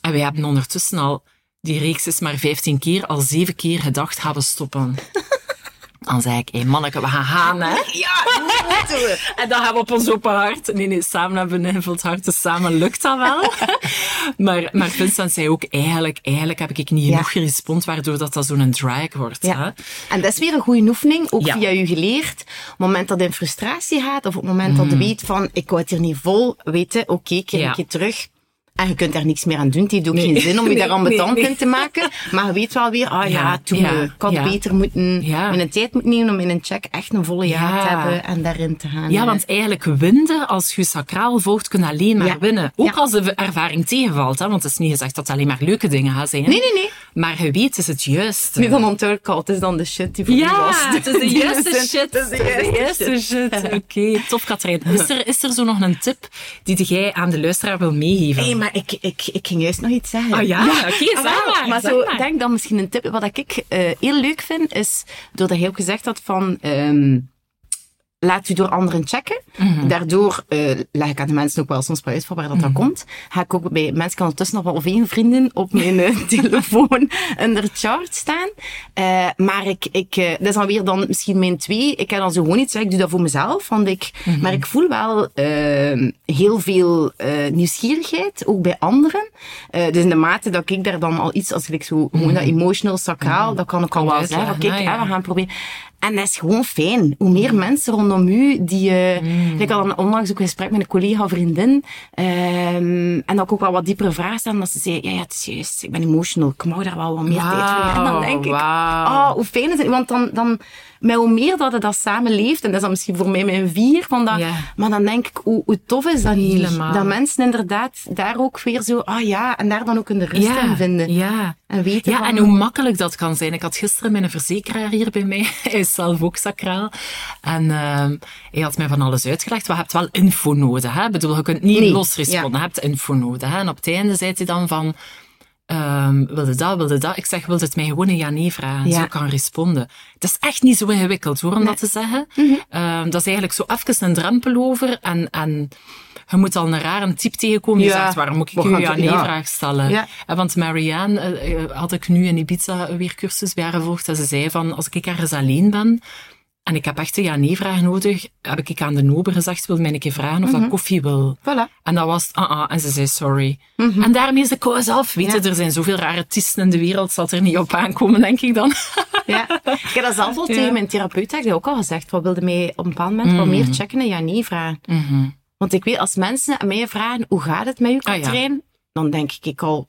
En wij hebben ondertussen al, die reeks is maar 15 keer, al zeven keer gedacht, gaan we stoppen. Dan zei ik, hé hey, manneke, we gaan gaan, hè. Ja, dat moeten we. En dan gaan we op ons open hart. Nee, nee, samen hebben we een hart, dus samen lukt dat wel. maar, maar Vincent zei ook, eigenlijk, eigenlijk heb ik niet Ja. genoeg gerespond, waardoor dat, dat zo'n drag wordt. Hè? Ja. En dat is weer een goede oefening, ook Ja. via u geleerd. Op het moment dat je in frustratie gaat, of op het moment dat je weet van, ik hou het hier niet vol, weten, oké, keer Ja. een keer terug. En je kunt daar niks meer aan doen. Het heeft ook geen zin om je Nee, daar ambetant nee, nee. in te maken. Maar je weet wel weer, ah ja, Ja, toen ja, ik had ja. beter moeten, Ja. mijn tijd moeten nemen om in een check echt een volle jaar te Ja. hebben en daarin te gaan. Ja, want eigenlijk winnen, als je sacraal volgt, kun je alleen maar Ja. winnen. Ook Ja. als de ervaring tegenvalt, hè? want het is niet gezegd dat het alleen maar leuke dingen gaan zijn. Nee, nee, nee. Maar je weet, het is het juiste. Nu dan onthoud ik al, het is dan de shit die voor u was. Ja, het is de juiste shit. Het is de juiste shit. shit. Oké, tof Katrijn. Is er, is er zo nog een tip die jij aan de luisteraar wil meegeven? Maar ik, ik, ik ging juist nog iets zeggen. Ah ja, oké, Ah, wel, maar, Maar zo, maar. denk dat misschien een tip, wat ik eh, heel leuk vind, is, doordat hij ook gezegd had van, ehm, laat u door anderen checken. Mhm. Daardoor eh, leg ik aan de mensen ook wel soms wel uit van waar dat, Mhm. dat komt. Ga ik ook bij mensen kan ondertussen nog wel of één vrienden op mijn eh, telefoon under chart staan. Eh, maar ik, ik, dat is dan weer dan misschien mijn twee. Ik heb dan zo gewoon iets, ik doe dat voor mezelf. Want ik, Mhm. Maar ik voel wel eh, heel veel nieuwsgierigheid, ook bij anderen. Dus in de mate dat ik daar dan al iets, als ik zo gewoon dat emotional sacraal, dat kan ik al wel zeggen. Oké, ja. we gaan proberen. En dat is gewoon fijn. Hoe meer mensen rondom u die... eh Ik had dan onlangs ook een gesprek met een collega vriendin. ehm, en dat ik ook wel wat diepere vragen stelde. Dat ze zei, ja, ja, het is juist, ik ben emotional. Ik mag daar wel wat meer tijd voor. En dan denk ik, oh, hoe fijn is het? Want dan, dan, met hoe meer dat je dat samen leeft, en dat is dan misschien voor mij mijn vier, van dat, Ja. maar dan denk ik, hoe, hoe tof is dat niet? Helemaal. Dat mensen inderdaad daar ook weer zo, ah ja, en daar dan ook een rust in vinden. Ja. En weten Ja, van, en hoe makkelijk dat kan zijn. Ik had gisteren mijn verzekeraar hier bij mij. Hij is zelf ook sacraal. En ehm hij had mij van alles uitgelegd. Maar je hebt wel info nodig. Hè? Ik bedoel, je kunt niet Nee, los responden. Je hebt info nodig. Hè? En op het einde zei hij dan van... ehm wilde dat, wilde dat? Ik zeg, wilde het mij gewoon een ja-nee vragen? Ja. Zo kan responden. Het is echt niet zo ingewikkeld hoor, om dat te zeggen. Ehm, dat is eigenlijk zo even een drempel over. En, en je moet al een rare type tegenkomen die Ja. zegt, waarom moet ik je ja-nee-vraag stellen? Ja. Want Marianne eh, eh, had ik nu in Ibiza weer cursus bij haar gevolgd. En ze zei van, als ik ergens alleen ben en ik heb echt een ja-nee-vraag nodig, heb ik aan de nober gezegd, wil mij een keer vragen of dat koffie wil. Voilà. En dat was, ah, ah, en ze zei sorry. En daarmee is de koos af. Weet je, er zijn zoveel rare artiesten in de wereld, zal er niet op aankomen, denk ik dan. Ja. Ik heb dat zelf al Ja. tegen mijn therapeut heb ik dat ook al gezegd. Wat wilde mij op een bepaald moment wat Mhm. meer checken en ja nee vragen. Want ik weet, als mensen aan mij vragen, hoe gaat het met Ah, ja. Katrijn? Dan denk ik al,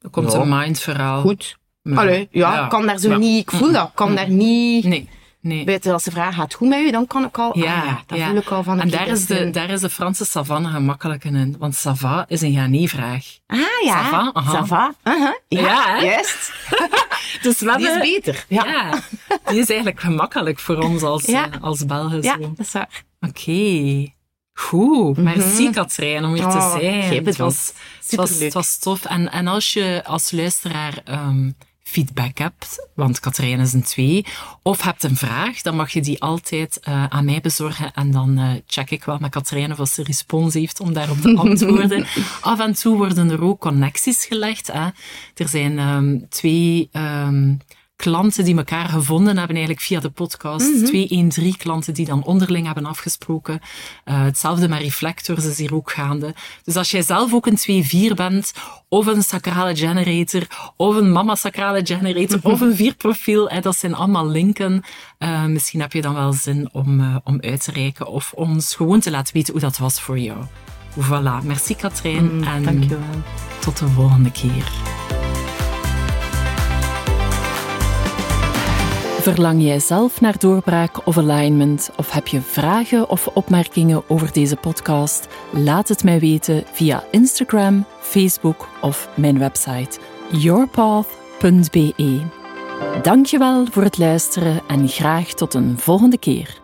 Er komt Ja. een mindverhaal. goed. Ja. Allee, ja, ik kan daar zo niet, ik voel dat, ik kan daar niet... Nee, nee. Je, als ze vragen, gaat goed met u? Dan kan ik al, Ja, ah ja, dat ja. voel ik al van... En daar is, de, daar is de Franse savanne gemakkelijk in. Want sava is een ja-nee-vraag. Ah ja, Ça va? Aha. ça va. Aha. Ja, Ja, juist. Dus we Die is beter. Ja, ja. Ja, die is eigenlijk gemakkelijk voor ons als, Ja. eh, als Belgen. zo. dat is waar. Oké. Goed. Merci, Katrijn, om hier Oh, te zijn. jij Het was, het, was, het was tof. En, en als je als luisteraar ehm, feedback hebt, want Katrijn is een twee, of hebt een vraag, dan mag je die altijd eh, aan mij bezorgen. En dan eh, check ik wel met Katrijn of ze respons heeft om daarop te antwoorden. Af en toe worden er ook connecties gelegd. Hè. Er zijn ehm, twee... ehm, klanten die elkaar gevonden hebben eigenlijk via de podcast. Twee 1-3 klanten die dan onderling hebben afgesproken. Eh, hetzelfde met Reflectors is hier ook gaande. Dus als jij zelf ook een 2-4 bent, of een sacrale generator, of een mama sacrale generator, of een 4-profiel, hè, dat zijn allemaal linken. Eh, misschien heb je dan wel zin om, eh, om uit te reiken of ons gewoon te laten weten hoe dat was voor jou. Voilà, merci Katrijn en Dankjewel. tot de volgende keer. Verlang jij zelf naar doorbraak of alignment? Of heb je vragen of opmerkingen over deze podcast? Laat het mij weten via Instagram, Facebook of mijn website yourpath.be. Dankjewel voor het luisteren en graag tot een volgende keer.